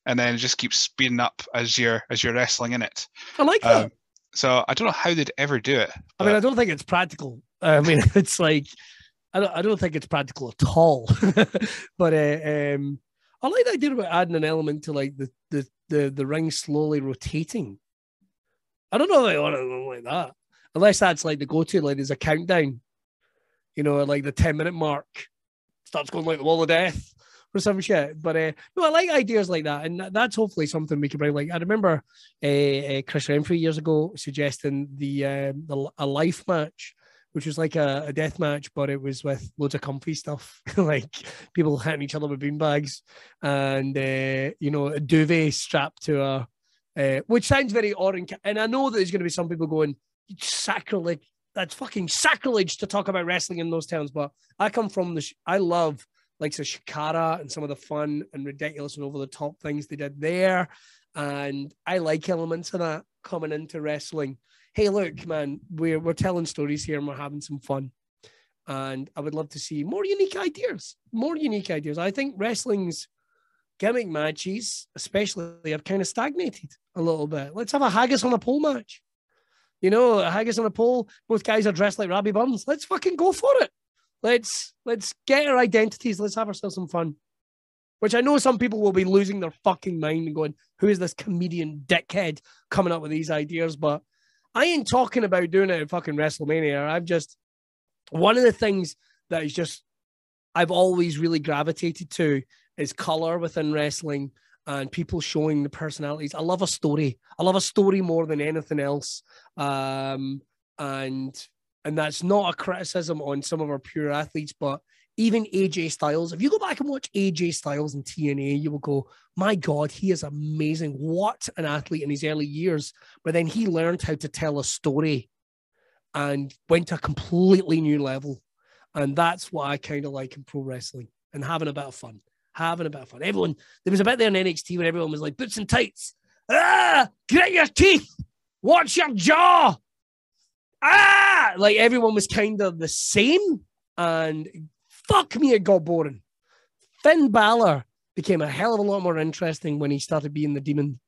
and then it just keeps speeding up as you're as you're wrestling in it. I like that. Um, so I don't know how they'd ever do it. I mean, I don't think it's practical. I mean, it's like I don't, I don't think it's practical at all. but uh, um, I like the idea about adding an element to like the the the, the ring slowly rotating. I don't know if I want anything like that, unless that's like the go-to. Like there's a countdown, you know, like the ten minute mark, starts going like the wall of death or some shit. But uh, no, I like ideas like that, and that's hopefully something we can bring. Like I remember uh, uh, Chris Renfrew years ago suggesting the um, the a life match, which was like a, a death match, but it was with loads of comfy stuff, like people hitting each other with beanbags, and uh, you know a duvet strapped to a, uh, which sounds very odd. And, and I know that there's going to be some people going sacrilege. That's fucking sacrilege to talk about wrestling in those towns. But I come from the. I love like the Chikara and some of the fun and ridiculous and over the top things they did there. And I like elements of that coming into wrestling. Hey, look, man, we're we're telling stories here and we're having some fun. And I would love to see more unique ideas, more unique ideas. I think wrestling's gimmick matches, especially, have kind of stagnated a little bit. Let's have a haggis on a pole match. You know, a haggis on a pole. Both guys are dressed like Robbie Burns. Let's fucking go for it. Let's let's get our identities. Let's have ourselves some fun. Which I know some people will be losing their fucking mind and going, "Who is this comedian dickhead coming up with these ideas?" But I ain't talking about doing it at fucking WrestleMania. I've just one of the things that is just I've always really gravitated to is color within wrestling and people showing the personalities. I love a story. I love a story more than anything else. Um, and and that's not a criticism on some of our pure athletes, but even AJ Styles, if you go back and watch AJ Styles in TNA, you will go, my God, he is amazing. What an athlete in his early years. But then he learned how to tell a story and went to a completely new level. And that's what I kind of like in pro wrestling and having a bit of fun. Having a bit of fun. Everyone, there was a bit there in NXT where everyone was like, boots and tights. Ah, grit your teeth. Watch your jaw. Ah, like everyone was kind of the same. And fuck me, it got boring. Finn Balor became a hell of a lot more interesting when he started being the demon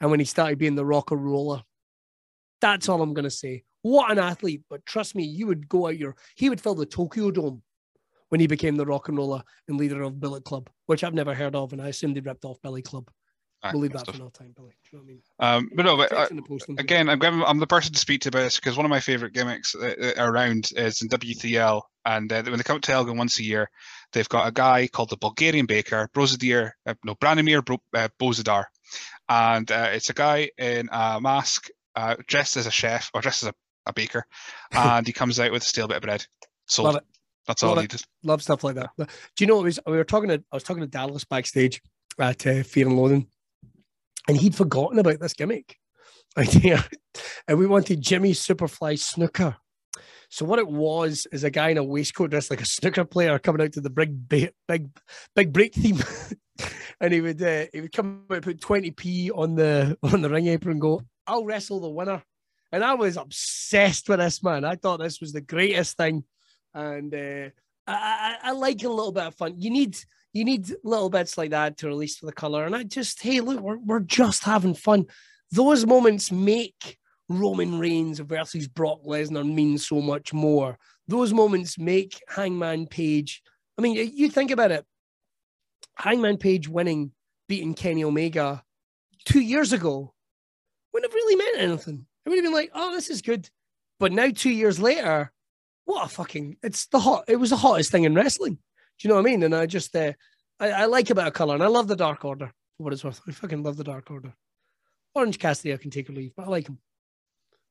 and when he started being the rocker roller. That's all I'm going to say. What an athlete. But trust me, you would go out your, he would fill the Tokyo Dome when he became the rock and roller and leader of Bullet Club, which I've never heard of. And I assumed they ripped off Billy Club. We'll leave that for stuff. another time, Billy. Do you know what I mean? Um, but no, but uh, Text in the post and- again, I'm giving, I'm the person to speak to about this because one of my favorite gimmicks uh, uh, around is in WTL, and uh, when they come to Elgin once a year, they've got a guy called the Bulgarian Baker, Brozadir, uh, no, Branimir Bro, uh, Bozadar, and uh, it's a guy in a mask, uh, dressed as a chef or dressed as a, a baker, and he comes out with a stale bit of bread. Sold. It. That's all it. did. love stuff like that. Do you know what was? We were talking to I was talking to Dallas backstage at uh, Fear and Loathing, and he'd forgotten about this gimmick idea, and we wanted Jimmy Superfly Snooker. So what it was is a guy in a waistcoat dressed like a snooker player coming out to the big big big break theme, and he would uh, he would come out put twenty p on the on the ring apron and go, "I'll wrestle the winner." And I was obsessed with this man. I thought this was the greatest thing and uh, I, I, I like a little bit of fun. You need you need little bits like that to release the color. And I just hey, look, we're we're just having fun. Those moments make Roman Reigns versus Brock Lesnar mean so much more. Those moments make Hangman Page. I mean, you think about it. Hangman Page winning, beating Kenny Omega two years ago wouldn't have really meant anything. It would have been like, oh, this is good. But now, two years later, what a fucking it's the hot it was the hottest thing in wrestling you know what i mean and i just uh, I, I like a bit of color and i love the dark order for what it's worth i fucking love the dark order orange cassidy i can take or leave but i like him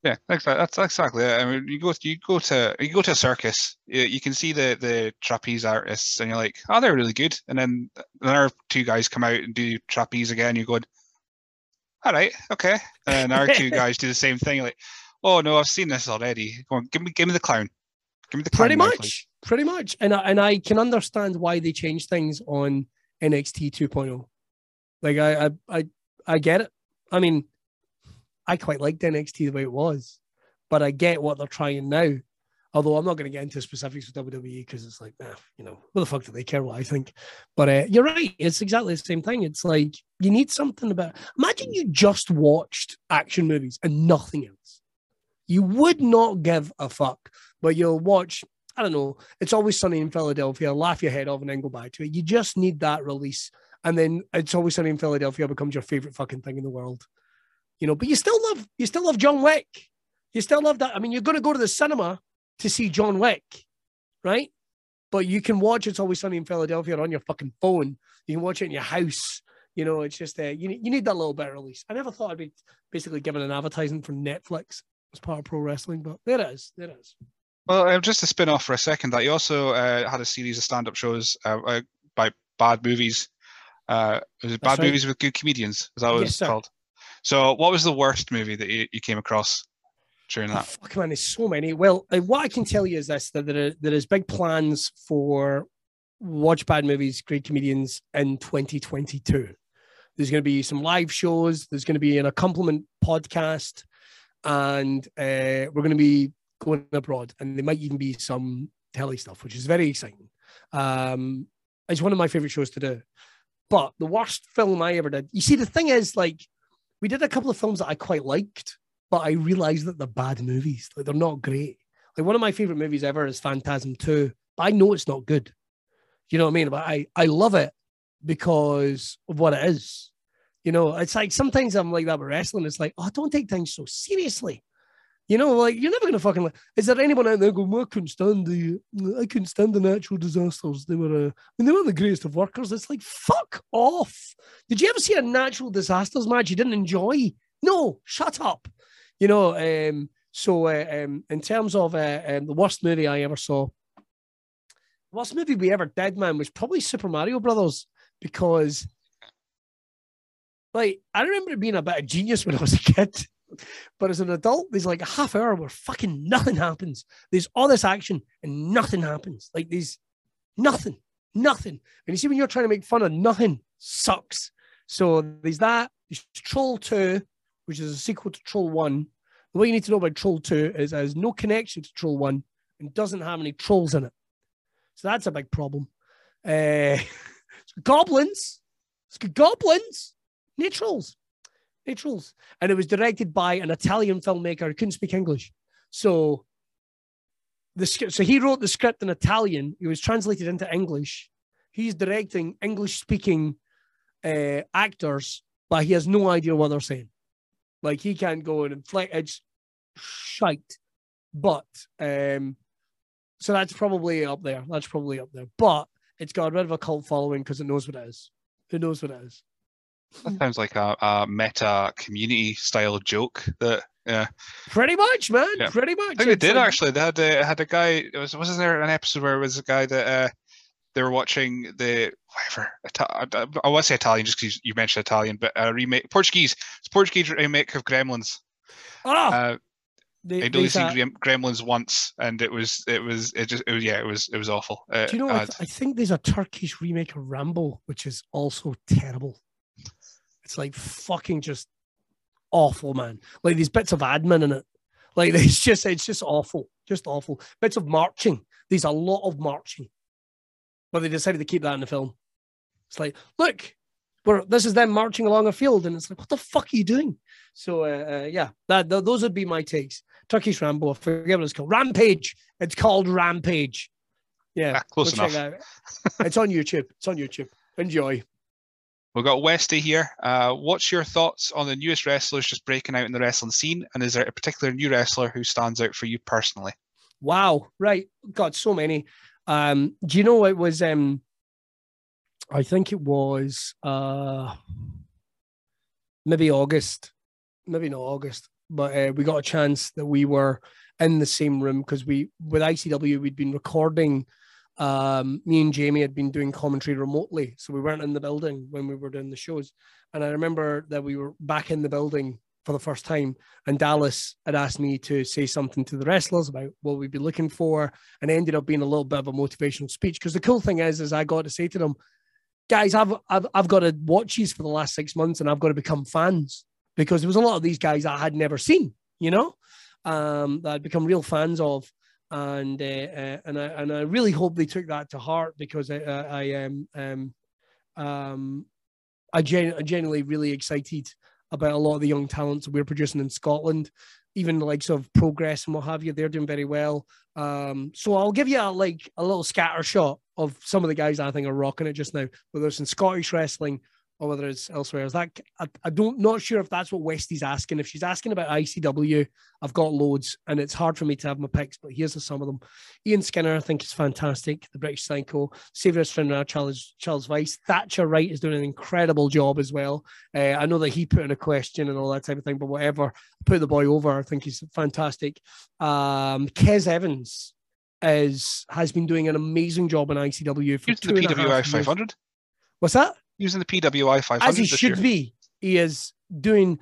Yeah, exactly. That's exactly it. I mean, you go you go to you go to a circus, you, you can see the the trapeze artists, and you're like, oh, they're really good. And then another two guys come out and do trapeze again. You're going, all right, okay. And our two guys do the same thing. You're like, oh no, I've seen this already. Go on, give me give me the clown. Pretty much please." pretty much and I, and I can understand why they changed things on nxt 2.0 like I, I i i get it i mean i quite liked nxt the way it was but i get what they're trying now Although I'm not going to get into specifics with WWE because it's like, nah, you know, what the fuck do they care what I think? But uh, you're right. It's exactly the same thing. It's like you need something about. Imagine you just watched action movies and nothing else. You would not give a fuck, but you'll watch. I don't know. It's always sunny in Philadelphia. Laugh your head off and then go back to it. You just need that release, and then it's always sunny in Philadelphia becomes your favorite fucking thing in the world. You know, but you still love you still love John Wick. You still love that. I mean, you're going to go to the cinema to see John Wick, right? But you can watch It's Always Sunny in Philadelphia on your fucking phone. You can watch it in your house. You know, it's just uh, you, you need that little bit of release. I never thought I'd be basically given an advertisement for Netflix as part of pro wrestling, but there it is. There it is. Well, um, just to spin off for a second, that you also uh, had a series of stand-up shows uh, uh, by bad movies. Uh, was it bad right. movies with good comedians? Is that what Yes, it's sir. called? So, what was the worst movie that you, you came across during Oh, that? fuck man, there's so many. Well, uh, what I can tell you is this: that there, are, there is big plans for watch bad movies, great comedians in 2022. There's going to be some live shows. There's going to be an accompaniment podcast, and uh, we're going to be going abroad, and there might even be some telly stuff, which is very exciting. Um, it's one of my favorite shows to do. But the worst film I ever did. You see, the thing is, like, we did a couple of films that I quite liked but I realized that they're bad movies. Like they're not great. Like one of my favorite movies ever is Phantasm 2, I know it's not good. You know what I mean? But I, I love it because of what it is. You know, it's like sometimes I'm like that with wrestling. It's like, oh, don't take things so seriously. You know, like you're never gonna fucking. Like, is there anyone out there going? Well, I couldn't stand the. I couldn't stand the natural disasters. They were. Uh, I mean, they weren't the greatest of workers. It's like fuck off. Did you ever see a natural disasters match you didn't enjoy? No, shut up. You know. Um. So, uh, um, in terms of uh, um, the worst movie I ever saw, worst movie we ever did, man, was probably Super Mario Brothers because, like, I remember being a bit of genius when I was a kid. But as an adult, there's like a half hour where fucking nothing happens. There's all this action and nothing happens. Like there's nothing, nothing. And you see, when you're trying to make fun of nothing, sucks. So there's that. There's Troll 2, which is a sequel to Troll 1. The way you need to know about Troll 2 is it has no connection to Troll 1 and doesn't have any trolls in it. So that's a big problem. Uh, it's got goblins. It's got goblins. No trolls. And it was directed by an Italian filmmaker who couldn't speak English. So the so he wrote the script in Italian. It was translated into English. He's directing English speaking uh, actors, but he has no idea what they're saying. Like he can't go in and inflect. It's shite. But um, so that's probably up there. That's probably up there. But it's got a bit of a cult following because it knows what it is. It knows what it is. That sounds like a, a meta community style joke that yeah. Pretty much, man. Yeah. Pretty much. I think they did like- actually. They had a, had a guy. It was wasn't there an episode where it was a guy that uh, they were watching the whatever. Ita- I, I want to say Italian just because you mentioned Italian, but a remake Portuguese. It's a Portuguese remake of Gremlins. Ah, Uh, they- I'd only seen Gremlins once, and it was it was it just it was yeah it was it was awful. Uh, Do you know? I, uh, th- I think there's a Turkish remake of Rambo, which is also terrible. It's like fucking just awful, man. Like these bits of admin in it. Like it's just it's just awful, just awful. Bits of marching. There's a lot of marching, but they decided to keep that in the film. It's like, look, we're this is them marching along a field, and it's like, what the fuck are you doing? So uh, uh, yeah, that th- those would be my takes. Turkish Rambo, I forget what it's called. Rampage. It's called Rampage. Yeah, Ah, close enough. out. it's on YouTube. It's on YouTube. Enjoy. We've got Westy here. Uh, what's your thoughts on the newest wrestlers just breaking out in the wrestling scene? And is there a particular new wrestler who stands out for you personally? Wow. Right. Got so many. Um, do you know it was um I think it was uh maybe August. Maybe not August, but uh, we got a chance that we were in the same room because we with ICW we'd been recording um me and Jamie had been doing commentary remotely. So we weren't in the building when we were doing the shows. And I remember that we were back in the building for the first time and Dallas had asked me to say something to the wrestlers about what we'd be looking for, and ended up being a little bit of a motivational speech. Because the cool thing is, is I got to say to them, guys, I've I've I've got to watch these for the last six months, and I've got to become fans because there was a lot of these guys I had never seen, you know, um, that I'd become real fans of. And uh, uh, and I and I really hope they took that to heart because I I, I am um, um, I gen- I'm genuinely really excited about a lot of the young talents we're producing in Scotland. Even the likes of Progress and what have you, they're doing very well. Um, so I'll give you a, like a little scatter shot of some of the guys I think are rocking it just now, whether it's in Scottish wrestling or whether it's elsewhere. Is that I, I don't not sure if that's what Westy's asking. If she's asking about ICW, I've got loads, and it's hard for me to have my picks, but here's some of them. Ian Skinner, I think is fantastic. The British Psycho, Severus Finra, Charles Charles Weiss, Thatcher Wright is doing an incredible job as well. Uh, I know that he put in a question and all that type of thing, but whatever, put the boy over. I think he's fantastic. Um, Kez Evans is has been doing an amazing job in ICW for Using the PWI 500. What's that? Using the PWI 500. As he should year. be. He is doing.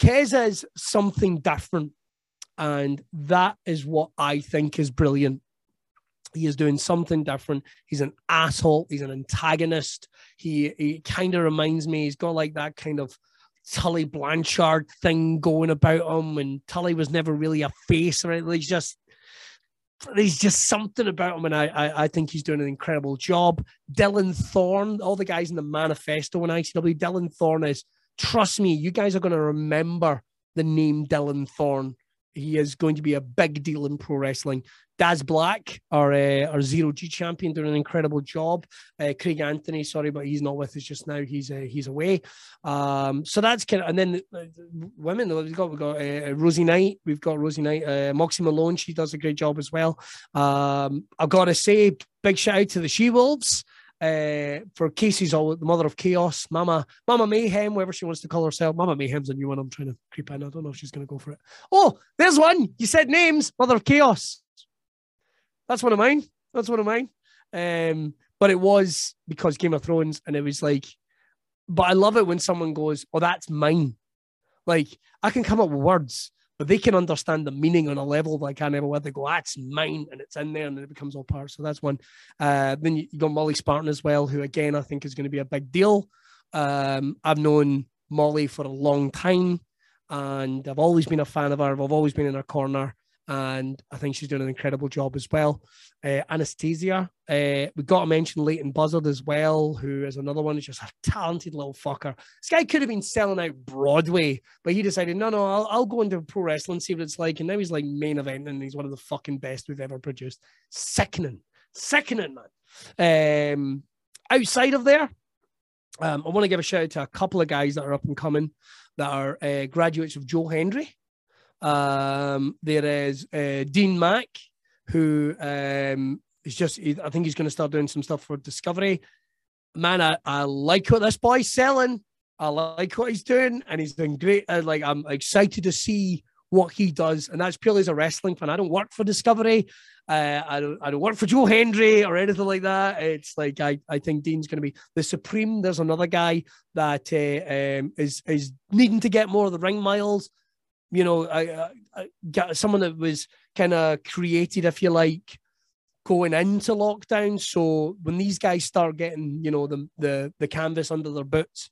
Keza is something different, and that is what I think is brilliant. He is doing something different. He's an asshole. He's an antagonist. He he kind of reminds me. He's got like that kind of Tully Blanchard thing going about him, and Tully was never really a face, right? He's just there's just something about him, and I, I, I think he's doing an incredible job. Dylan Thorne, all the guys in the manifesto in ICW, Dylan Thorne is. Trust me, you guys are going to remember the name Dylan Thorne. He is going to be a big deal in pro wrestling. Daz Black, our uh, our zero G champion, doing an incredible job. Uh, Craig Anthony, sorry, but he's not with us just now. He's uh, he's away. Um, so that's kind of, and then uh, women we've got we've got uh, Rosie Knight, we've got Rosie Knight, uh, Moxie Malone. She does a great job as well. Um, I've got to say, big shout out to the She Wolves. Uh, for Casey's all the mother of chaos, Mama, Mama Mayhem, whatever she wants to call herself. Mama Mayhem's a new one. I'm trying to creep in. I don't know if she's going to go for it. Oh, there's one. You said names, Mother of Chaos. That's one of mine. That's one of mine. Um, but it was because Game of Thrones, and it was like, but I love it when someone goes, "Oh, that's mine." Like I can come up with words, but they can understand the meaning on a level that I can't ever. Where they go, "That's mine," and it's in there, and it becomes all part. So that's one. Uh, then you, you got Molly Spartan as well, who again I think is going to be a big deal. Um, I've known Molly for a long time, and I've always been a fan of her. I've always been in her corner and I think she's doing an incredible job as well. Uh, Anastasia, uh, we got to mention Leighton Buzzard as well, who is another one who's just a talented little fucker. This guy could have been selling out Broadway, but he decided, no, no, I'll, I'll go into pro wrestling, see what it's like. And now he's like main event, and he's one of the fucking best we've ever produced. Sickening, sickening, man. Um, outside of there, um, I want to give a shout out to a couple of guys that are up and coming that are uh, graduates of Joe Hendry. Um, there is uh, Dean Mack, who um, is just, I think he's going to start doing some stuff for Discovery. Man, I, I like what this boy's selling. I like what he's doing, and he's doing great. Uh, like, I'm excited to see what he does, and that's purely as a wrestling fan. I don't work for Discovery. Uh, I don't. I don't work for Joe Hendry or anything like that. It's like I. I think Dean's going to be the supreme. There's another guy that uh, um, is is needing to get more of the ring miles you know, I, I got someone that was kind of created, if you like, going into lockdown. So when these guys start getting, you know, the the the canvas under their boots,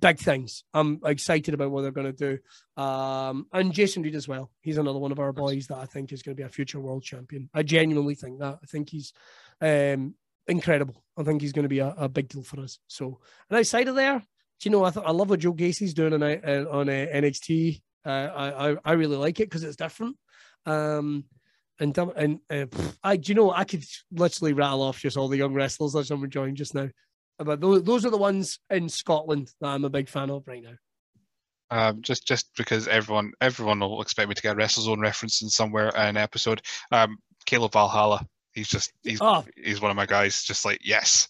big things. I'm excited about what they're going to do. Um, and Jason Reed as well. He's another one of our boys that I think is going to be a future world champion. I genuinely think that. I think he's um, incredible. I think he's going to be a, a, big deal for us. So, and outside of there, do you know, I, th- I love what Joe Gacy's doing on, uh, on uh, NXT. Uh, I, I really like it because it's different. Um, and and uh, I, do you know, I could literally rattle off just all the young wrestlers that I'm enjoying just now. But those, those are the ones in Scotland that I'm a big fan of right now. Um, just just because everyone everyone will expect me to get a WrestleZone reference in somewhere in an episode. Um, Caleb Valhalla, he's just he's oh. he's one of my guys. Just like yes,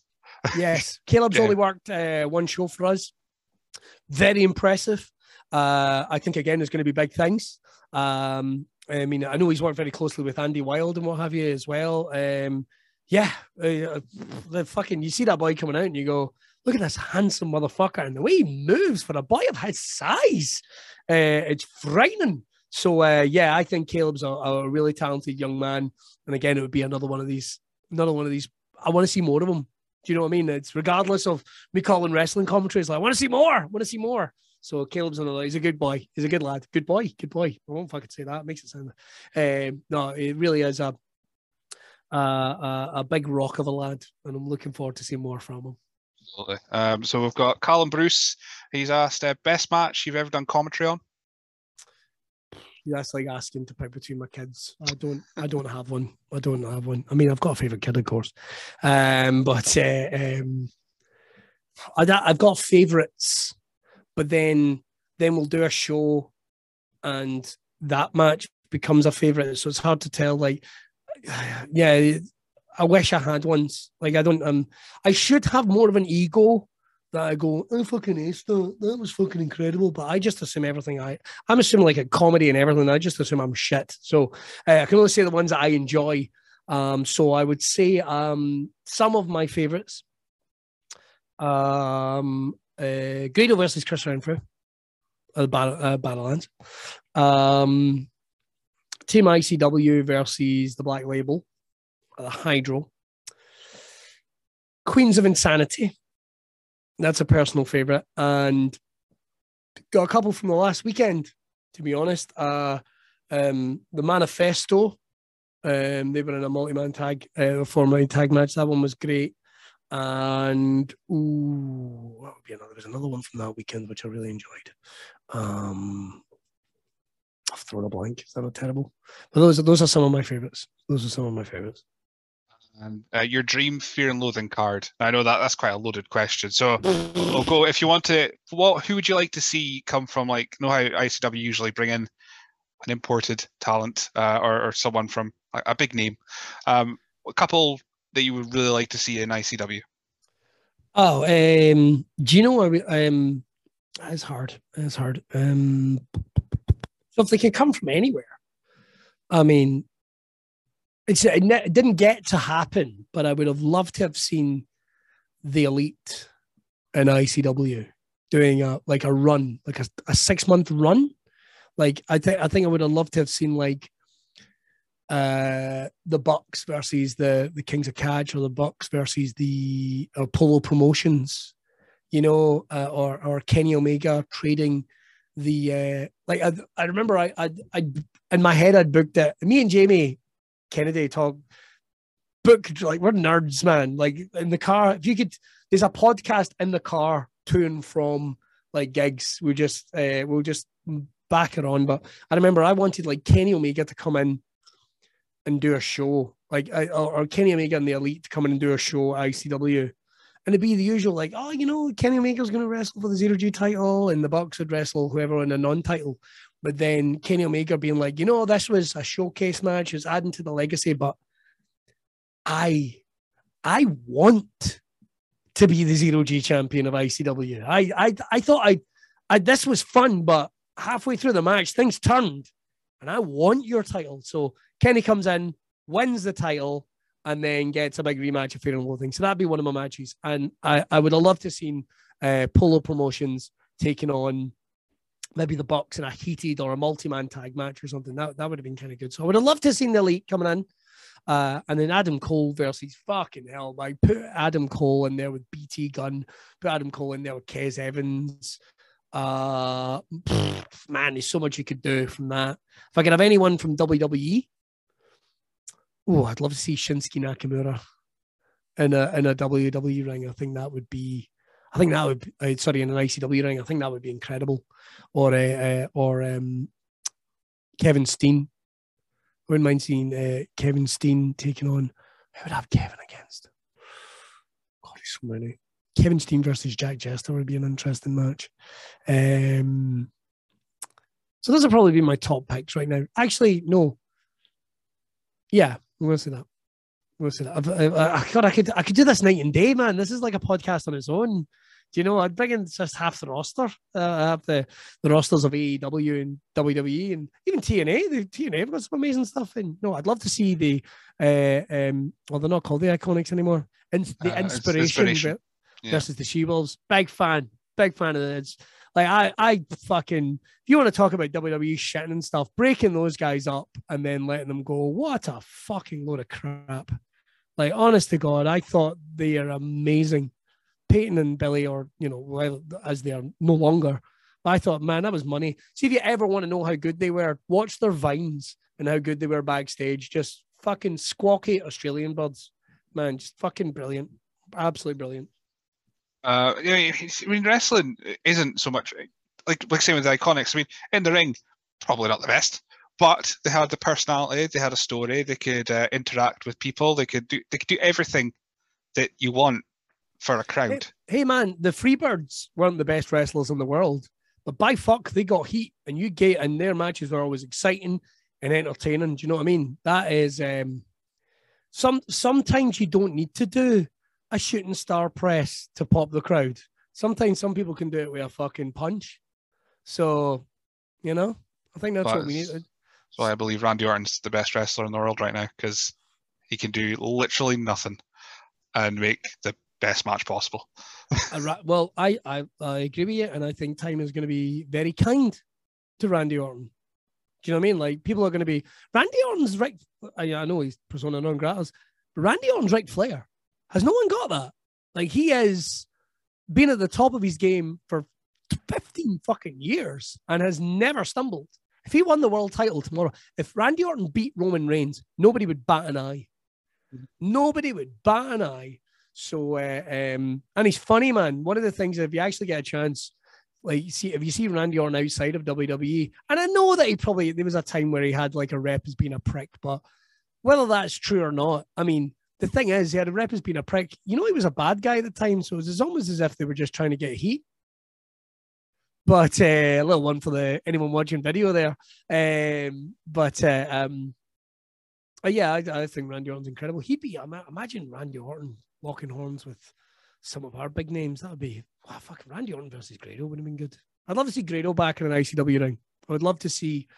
yes. Caleb's yeah. only worked uh, one show for us. Very impressive. Uh, I think again there's going to be big things. Um, I mean, I know he's worked very closely with Andy Wild and what have you as well. Um, yeah, uh, the fucking you see that boy coming out and you go, look at this handsome motherfucker and the way he moves for a boy of his size, uh, it's frightening. So uh, yeah, I think Caleb's a, a, really talented young man, and again, it would be another one of these, another one of these. I want to see more of him. Do you know what I mean? It's regardless of me calling wrestling commentaries, like I want to see more, I want to see more. So Caleb's on the He's a good boy. He's a good lad. Good boy. Good boy. I won't fucking say that. It makes it sound. Um, no, it really is a, a a a big rock of a lad, and I'm looking forward to seeing more from him. Absolutely. Um, so we've got Callum Bruce. He's asked uh, best match you've ever done commentary on. That's like asking to pick between my kids. I don't. I don't have one. I don't have one. I mean, I've got a favorite kid, of course, um, but uh, um, I've got favorites. But then, then we'll do a show, and that match becomes a favorite. So it's hard to tell. Like, yeah, I wish I had ones. Like, I don't. Um, I should have more of an ego that I go, oh, fucking ace, that, that was fucking incredible. But I just assume everything I, I'm assuming like a comedy and everything. I just assume I'm shit. So uh, I can only say the ones that I enjoy. Um, so I would say um, some of my favorites. Um, uh, Grado versus Chris Renfrew, uh, Battle, uh, Battlelands. Um, Team ICW versus the Black Label, uh, Hydro. Queens of Insanity that's a personal favorite. And got a couple from the last weekend, to be honest. Uh, um, the Manifesto, um, they were in a multi-man tag, uh, four-man tag match. That one was great. And ooh, what would be another? There's another one from that weekend which I really enjoyed. Um, I've thrown a blank. Is that not terrible? But those those are some of my favorites. Those are some of my favorites. And uh, your dream fear and loathing card. I know that that's quite a loaded question. So we'll go if you want to. What who would you like to see come from? Like, know how ICW usually bring in an imported talent uh, or, or someone from a, a big name. Um, a couple that you would really like to see in ICW. Oh, um, do you know what? Um, it's hard. It's hard. Um, so if they can come from anywhere, I mean, it's it, it didn't get to happen, but I would have loved to have seen the elite in ICW doing a like a run, like a, a six month run. Like I think I think I would have loved to have seen like uh the Bucks versus the the Kings of Catch or the Bucks versus the polo Promotions, you know, uh, or or Kenny Omega trading the uh like I, I remember I I I in my head I'd booked it. Me and Jamie Kennedy talk book like we're nerds, man. Like in the car, if you could, there's a podcast in the car to and from like gigs. We just uh, we'll just back it on. But I remember I wanted like Kenny Omega to come in and do a show, like or, or Kenny Omega and the Elite in and do a show at ICW. And it'd be the usual, like, oh, you know, Kenny Omega's going to wrestle for the Zero G title, and the Bucks would wrestle whoever in a non-title. But then Kenny Omega being like, you know, this was a showcase match, it's adding to the legacy, but I I want to be the zero G champion of ICW. I I I thought I, I this was fun, but halfway through the match, things turned. And I want your title. So Kenny comes in, wins the title, and then gets a big rematch of Fear and Loathing. So that'd be one of my matches. And I, I would have loved to have seen uh, Polo Promotions taking on maybe the Bucks in a heated or a multi-man tag match or something. That that would have been kind of good. So I would have loved to have seen the elite coming in. Uh, and then Adam Cole versus fucking hell. Like put Adam Cole in there with BT Gunn, put Adam Cole in there with Kez Evans. Uh man, there's so much you could do from that. If I could have anyone from WWE, oh, I'd love to see Shinsuke Nakamura in a in a WWE ring. I think that would be I think that would uh, sorry in an ICW ring. I think that would be incredible. Or uh, uh, or um, Kevin Steen. I wouldn't mind seeing uh, Kevin Steen taking on. Who would have Kevin against? God, there's so many. Kevin Steen versus Jack Jester would be an interesting match. Um, so those are probably be my top picks right now. Actually, no. Yeah, To say that. We'll see that. I, I, God, I could I could do this night and day, man. This is like a podcast on its own. Do you know? I'd bring in just half the roster. Uh, I have the, the rosters of AEW and WWE and even TNA. The TNA have got some amazing stuff. And no, I'd love to see the uh, um, well, they're not called the Iconics anymore. In, the uh, inspiration, inspiration. Yeah. versus the She Wolves. Big fan, big fan of this. Like I, I fucking. If you want to talk about WWE shitting and stuff, breaking those guys up and then letting them go. What a fucking load of crap. Like, honest to God, I thought they are amazing. Peyton and Billie, or you know, as they are no longer, But I thought, man, that was money. See if you ever want to know how good they were, watch their vines and how good they were backstage. Just fucking squawky Australian buds, man, just fucking brilliant, absolutely brilliant. Uh, yeah, I mean, wrestling isn't so much like like same with the Iconics. I mean, in the ring, probably not the best, but they had the personality, they had a story, they could uh, interact with people, they could do they could do everything that you want for a crowd. Hey, hey man, the Freebirds weren't the best wrestlers in the world, but by fuck, they got heat, and you get and their matches were always exciting and entertaining. Do you know what I mean? That is um some sometimes you don't need to do a shooting star press to pop the crowd. Sometimes some people can do it with a fucking punch. So, you know, I think that's what we need. So I believe Randy Orton's the best wrestler in the world right now because he can do literally nothing and make the best match possible. Well, I, I I agree with you, and I think time is going to be very kind to Randy Orton. Do you know what I mean? Like people are going to be Randy Orton's right. I, I know he's persona non gratis, but Randy Orton's Ric Flair. Has no one got that? Like he has been at the top of his game for fifteen fucking years and has never stumbled. If he won the world title tomorrow, if Randy Orton beat Roman Reigns, nobody would bat an eye. Nobody would bat an eye. So, uh, um, and he's funny, man. One of the things, if you actually get a chance, like you see, if you see Randy Orton outside of WWE, and I know that he probably there was a time where he had like a rep as being a prick, but whether that's true or not, I mean, the thing is, he had a rep as being a prick. You know, he was a bad guy at the time, so it was almost as if they were just trying to get heat. But uh, a little one for the anyone watching video there. Um, but uh, um, uh, yeah, I, I think Randy Orton's incredible. He'd be imagine Randy Orton locking horns with some of our big names. That would be wow, fucking Randy Orton versus Grado would have been good. I'd love to see Grado back in an ICW ring. I would love to see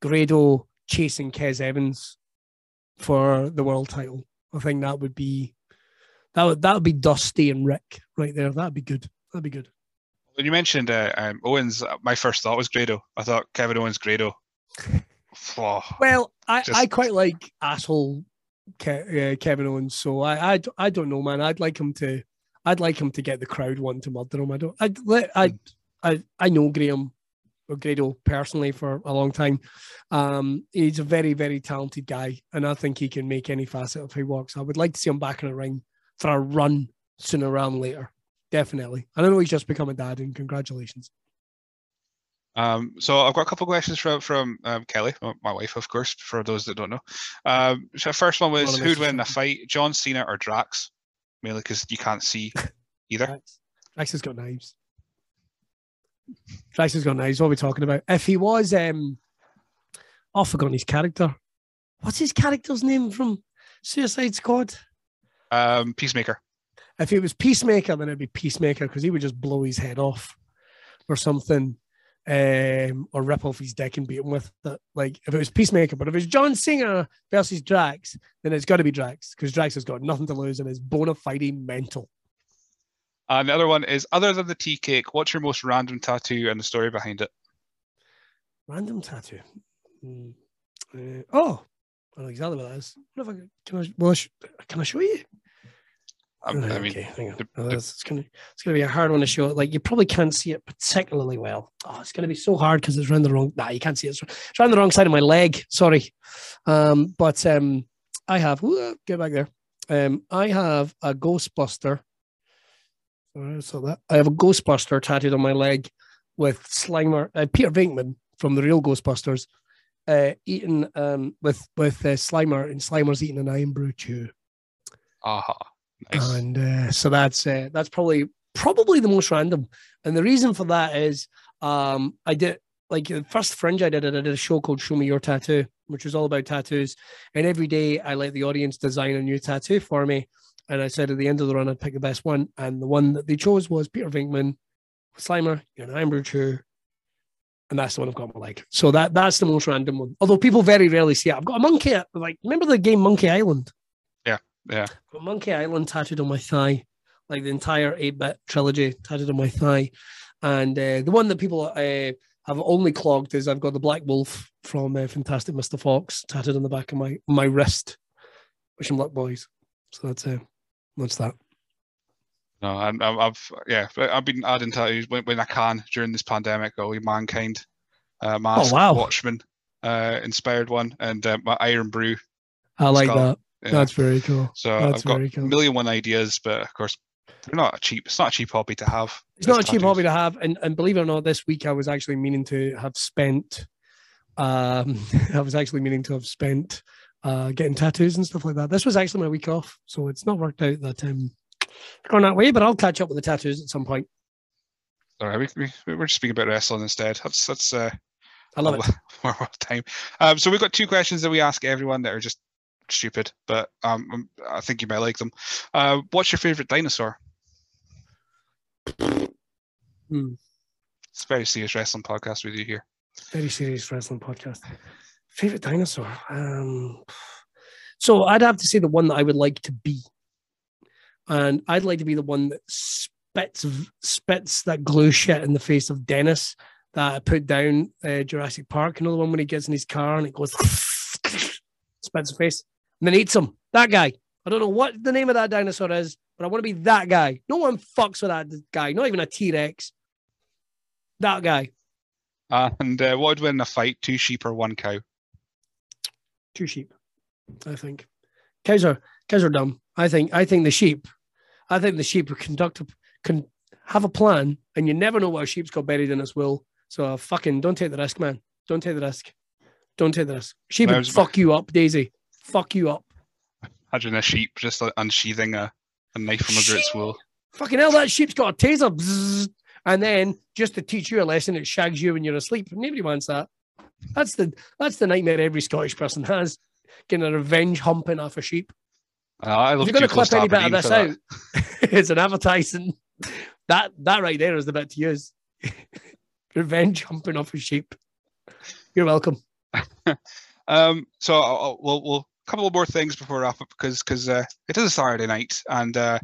Grado chasing Kez Evans for the world title. I think that would be that would that would be Dusty and Ric right there. That'd be good. That'd be good. When you mentioned uh, um, Owens, uh, my first thought was Grado. I thought Kevin Owens Grado. Oh, Well, I, Just- I quite like asshole Ke- uh, Kevin Owens, so I, I I don't know, man. I'd like him to I'd like him to get the crowd wanting to murder him. I don't I'd I I I know Graham Grado personally for a long time. Um, he's a very very talented guy, and I think he can make any facet of who he works. I would like to see him back in a ring for a run sooner rather than later. Definitely. I know he's just become a dad, and congratulations. Um, so I've got a couple of questions from from um, Kelly, my wife, of course, for those that don't know. Um, so first one was who'd win in a fight, John Cena or Drax? Mainly because you can't see either. Drax. Drax has got knives. Drax has got knives. What we're talking about? If he was, um, oh, I've forgotten his character. What's his character's name from Suicide Squad? Um, Peacemaker. If it was Peacemaker, then it'd be Peacemaker because he would just blow his head off or something, um, or rip off his dick and beat him with it. Like if it was Peacemaker, but if it's John Cena versus Drax, then it's got to be Drax because Drax has got nothing to lose and is bona fide mental. And the other one is other than the tea cake, what's your most random tattoo and the story behind it? Random tattoo. Hmm. Uh, oh, I know exactly what that is. What if I can I well sh- can I show you? Um, I Right, mean, okay, hang on. the- Oh, it's gonna it's gonna be a hard one to show. Like you probably can't see it particularly well. Oh, it's gonna be so hard because it's around the wrong. Nah, you can't see it. It's, it's around the wrong side of my leg. Sorry, um, but um, I have. Ooh, get back there. Um, I have a Ghostbuster. I that. I have a Ghostbuster tattooed on my leg with Slimer, uh, Peter Venkman from the real Ghostbusters, uh, eating um with with uh, Slimer, and Slimer's eating an Irn-Bru chew. aha, nice. And uh, so that's uh, that's probably probably the most random. And the reason for that is um, I did like the first fringe I did, I did a show called Show Me Your Tattoo, which was all about tattoos. And every day I let the audience design a new tattoo for me. And I said at the end of the run, I'd pick the best one. And the one that they chose was Peter Venkman, Slimer, you're an Amber Chew. And that's the one I've got my leg. So that that's the most random one. Although people very rarely see it. I've got a monkey, like, remember the game Monkey Island? yeah. got Monkey Island tattooed on my thigh, like the entire 8 bit trilogy tattooed on my thigh. And uh, the one that people uh, have only clogged is I've got the Black Wolf from uh, Fantastic Mr. Fox tattooed on the back of my my wrist. Wish him luck, boys. So that's uh, that's that. No, I've yeah, I've been adding tattoos when, when I can during this pandemic. Oh, mankind, uh, mask, Oh, wow. Watchmen, uh, inspired one, and uh, my Irn-Bru. I like Skull. that. Yeah. That's very cool. so that's I've got cool. million one ideas, but of course, they're not a cheap. It's not a cheap hobby to have. It's not a Just cheap hobby to have, and and believe it or not, this week I was actually meaning to have spent. Um, I was actually meaning to have spent uh, getting tattoos and stuff like that. This was actually my week off, so it's not worked out that um going that way. But I'll catch up with the tattoos at some point. All right, we, we, we're just speaking about wrestling instead. That's that's uh, I love it. more of time. Um, so we've got two questions that we ask everyone that are just stupid, but um, um, I think you might like them. Uh, what's your favorite dinosaur? Hmm. It's a very serious wrestling podcast with you here. Very serious wrestling podcast. Favorite dinosaur? Um, so I'd have to say the one that I would like to be, and I'd like to be the one that spits spits that glue shit in the face of Dennis that I put down uh, Jurassic Park. You know the one when he gets in his car and it goes spits face and then eats him. That guy. I don't know what the name of that dinosaur is, but I want to be that guy. No one fucks with that guy. Not even a T Rex. That guy. And uh, what would win in a fight? Two sheep or one cow? Two sheep. I think cows are cows are dumb. I think I think the sheep. I think the sheep conduct can have a plan, and you never know what a sheep's got buried in its wool. So uh, fucking don't take the risk, man. Don't take the risk. Don't take the risk. Sheep would fuck you up, Daisy. Fuck you up. Imagine a sheep just uh, unsheathing a, a knife from under its wool. Fucking hell, that sheep's got a taser. Bzzz. and then just to teach you a lesson, it shags you when you're asleep. Nobody wants that. That's the that's the nightmare every Scottish person has. Getting a revenge humping off a sheep. Uh, I If love you're going to clip any bit of this out, it's an advertising. That that right there is the bit to use. Revenge humping off a sheep. You're welcome. Um, so I'll, I'll- we'll we'll couple of more things before we wrap up because because uh, it is a Saturday night and uh,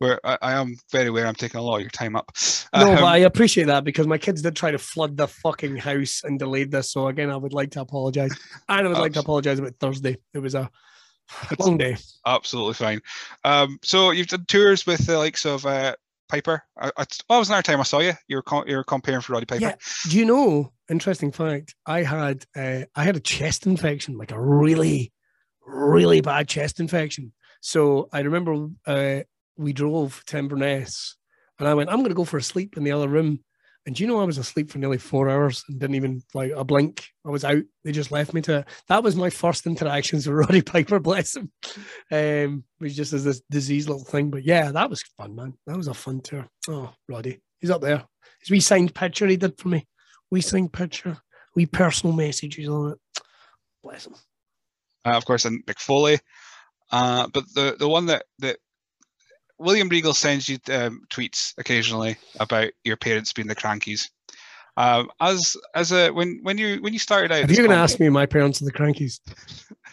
we're I, I am very aware I'm taking a lot of your time up. No, Um, but I appreciate that because my kids did try to flood the fucking house and delayed this. So again, I would like to apologize. And I would like to apologize about Thursday. It was a long day. absolutely fine. Um, so you've done tours with the likes of uh, Piper. I, I, it was another time I saw you. You were com- you were compering for Roddy Piper. Yeah. Do you know? Interesting fact. I had uh, I had a chest infection, like a really, really bad chest infection. So I remember uh, we drove to Inverness, and I went, "I'm going to go for a sleep in the other room." And do you know I was asleep for nearly four hours and didn't even like a blink. I was out. They just left me to it. That was my first interactions with Roddy Piper. Bless him. Um, which just as this disease little thing. But yeah, that was fun, man. That was a fun tour. Oh, Roddy, he's up there. His wee signed picture he did for me. We signed picture, we personal messages on it. Bless him. uh, of course, and Mick Foley. Uh, but the the one that that William Regal sends you um, tweets occasionally about your parents being the Krankies. Um, as as a when when you when you started out, this you're going to ask me, my parents are the Krankies.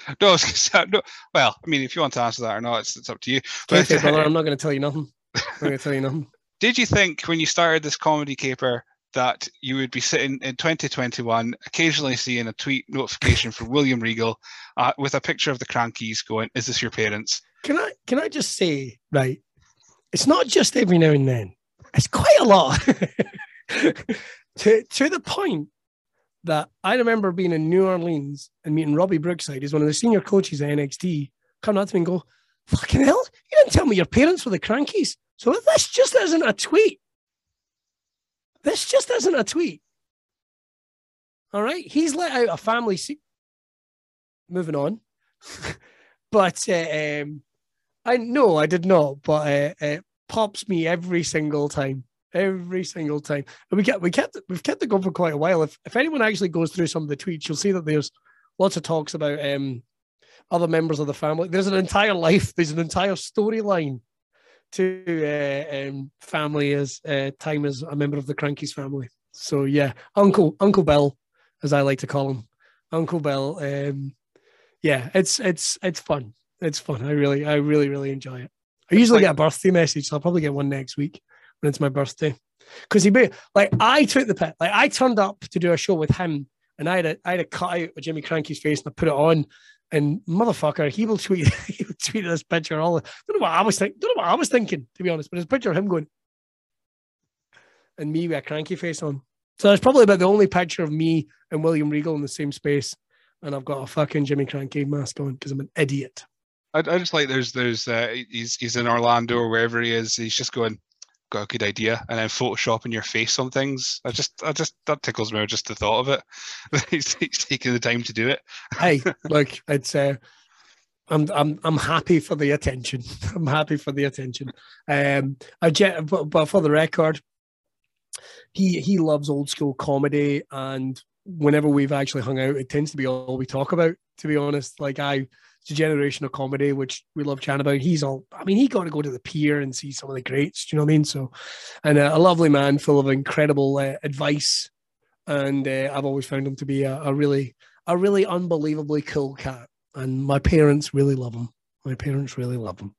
no, I was gonna say- no, well, I mean, if you want to answer that or not, it's, it's up to you. But, brother, I'm not going to tell you nothing. I'm going to tell you nothing. did you think when you started this comedy caper that you would be sitting in 2021 occasionally seeing a tweet notification from William Regal uh, with a picture of the Krankies going, "Is this your parents?" Can I can I just say, right? It's not just every now and then. It's quite a lot. to to the point that I remember being in New Orleans and meeting Robbie Brookside, who's one of the senior coaches at NXT, come up to me and go, fucking hell, you didn't tell me your parents were the Krankies. So this just isn't a tweet. This just isn't a tweet. All right. He's let out a family se- moving on. but uh, um, I no, I did not, but uh, it pops me every single time, every single time. And we kept we kept we've kept it going for quite a while. If if anyone actually goes through some of the tweets, you'll see that there's lots of talks about um other members of the family. There's an entire life. There's an entire storyline to uh, um, family as uh, time as a member of the Krankies family. So yeah, Uncle Uncle Bill, as I like to call him, Uncle Bill. Um, yeah, it's it's it's fun. It's fun. I really, I really, really enjoy it. I usually get a birthday message, so I'll probably get one next week when it's my birthday. Because he, be, like, I took the pit. Like, I turned up to do a show with him, and I had a, I had a cut out of Jimmy Krankie's face, and I put it on. And motherfucker, he will tweet, he will tweet this picture. All don't know what I was thinking. Don't know what I was thinking to be honest. But it's a picture of him going, and me with a cranky face on. So that's probably about the only picture of me and William Regal in the same space, and I've got a fucking Jimmy Krankie mask on because I'm an idiot. I, I just like there's there's uh, he's he's in Orlando or wherever he is. He's just going got a good idea and then photoshopping your face on things. I just I just that tickles me just the thought of it. he's, he's taking the time to do it. hey, look, it's uh, I'm I'm I'm happy for the attention. I'm happy for the attention. Um, I but, but for the record, he he loves old school comedy, and whenever we've actually hung out, it tends to be all we talk about. To be honest, like I it's a generation of comedy, which we love chatting about. He's all, I mean, he got to go to the pier and see some of the greats. Do you know what I mean? So, and uh, a lovely man full of incredible uh, advice. And uh, I've always found him to be a, a, really, a really unbelievably cool cat. And my parents really love him. My parents really love him.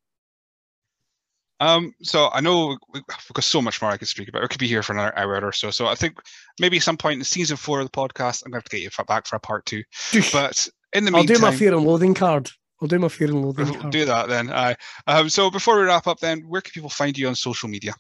Um, so I know we've got so much more I could speak about. We could be here for another hour or so. So I think maybe some point in season four of the podcast, I'm going to have to get you back for a part two. But in the I'll meantime, do my fear and loathing card. I'll do my fear and loathing we'll card. do that then. Uh, um, so before we wrap up, then where can people find you on social media?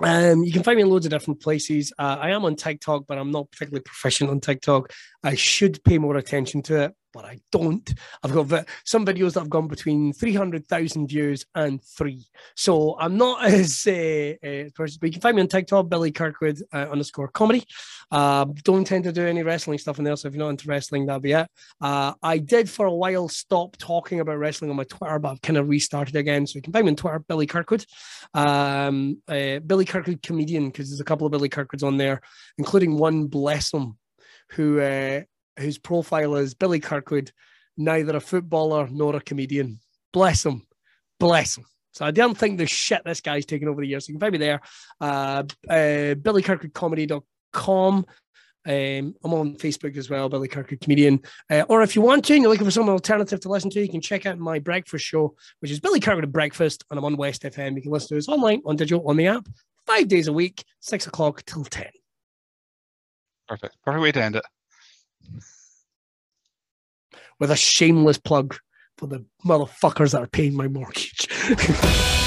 Um, you can find me in loads of different places. Uh, I am on TikTok, but I'm not particularly proficient on TikTok. I should pay more attention to it but I don't. I've got some videos that have gone between 300,000 views and three. So I'm not as uh, uh, but you can find me on TikTok, Billy Kirkwood uh, underscore comedy. Uh, don't tend to do any wrestling stuff in there. So if you're not into wrestling, that'll be it. Uh, I did for a while stop talking about wrestling on my Twitter, but I've kind of restarted again. So you can find me on Twitter, Billy Kirkwood, um, uh, Billy Kirkwood comedian, because there's a couple of Billy Kirkwoods on there, including one, bless him, who uh, whose profile is Billy Kirkwood, neither a footballer nor a comedian. Bless him. Bless him. So I don't think the shit this guy's taken over the years. So you can find me there. Uh, uh, BillyKirkwoodComedy.com. Um, I'm on Facebook as well, Billy Kirkwood Comedian. Uh, or if you want to and you're looking for some alternative to listen to, you can check out my breakfast show, which is Billy Kirkwood at Breakfast, and I'm on West FM. You can listen to us online, on digital, on the app, five days a week, six o'clock till 10. Perfect. Perfect way to end it with a shameless plug for the motherfuckers that are paying my mortgage.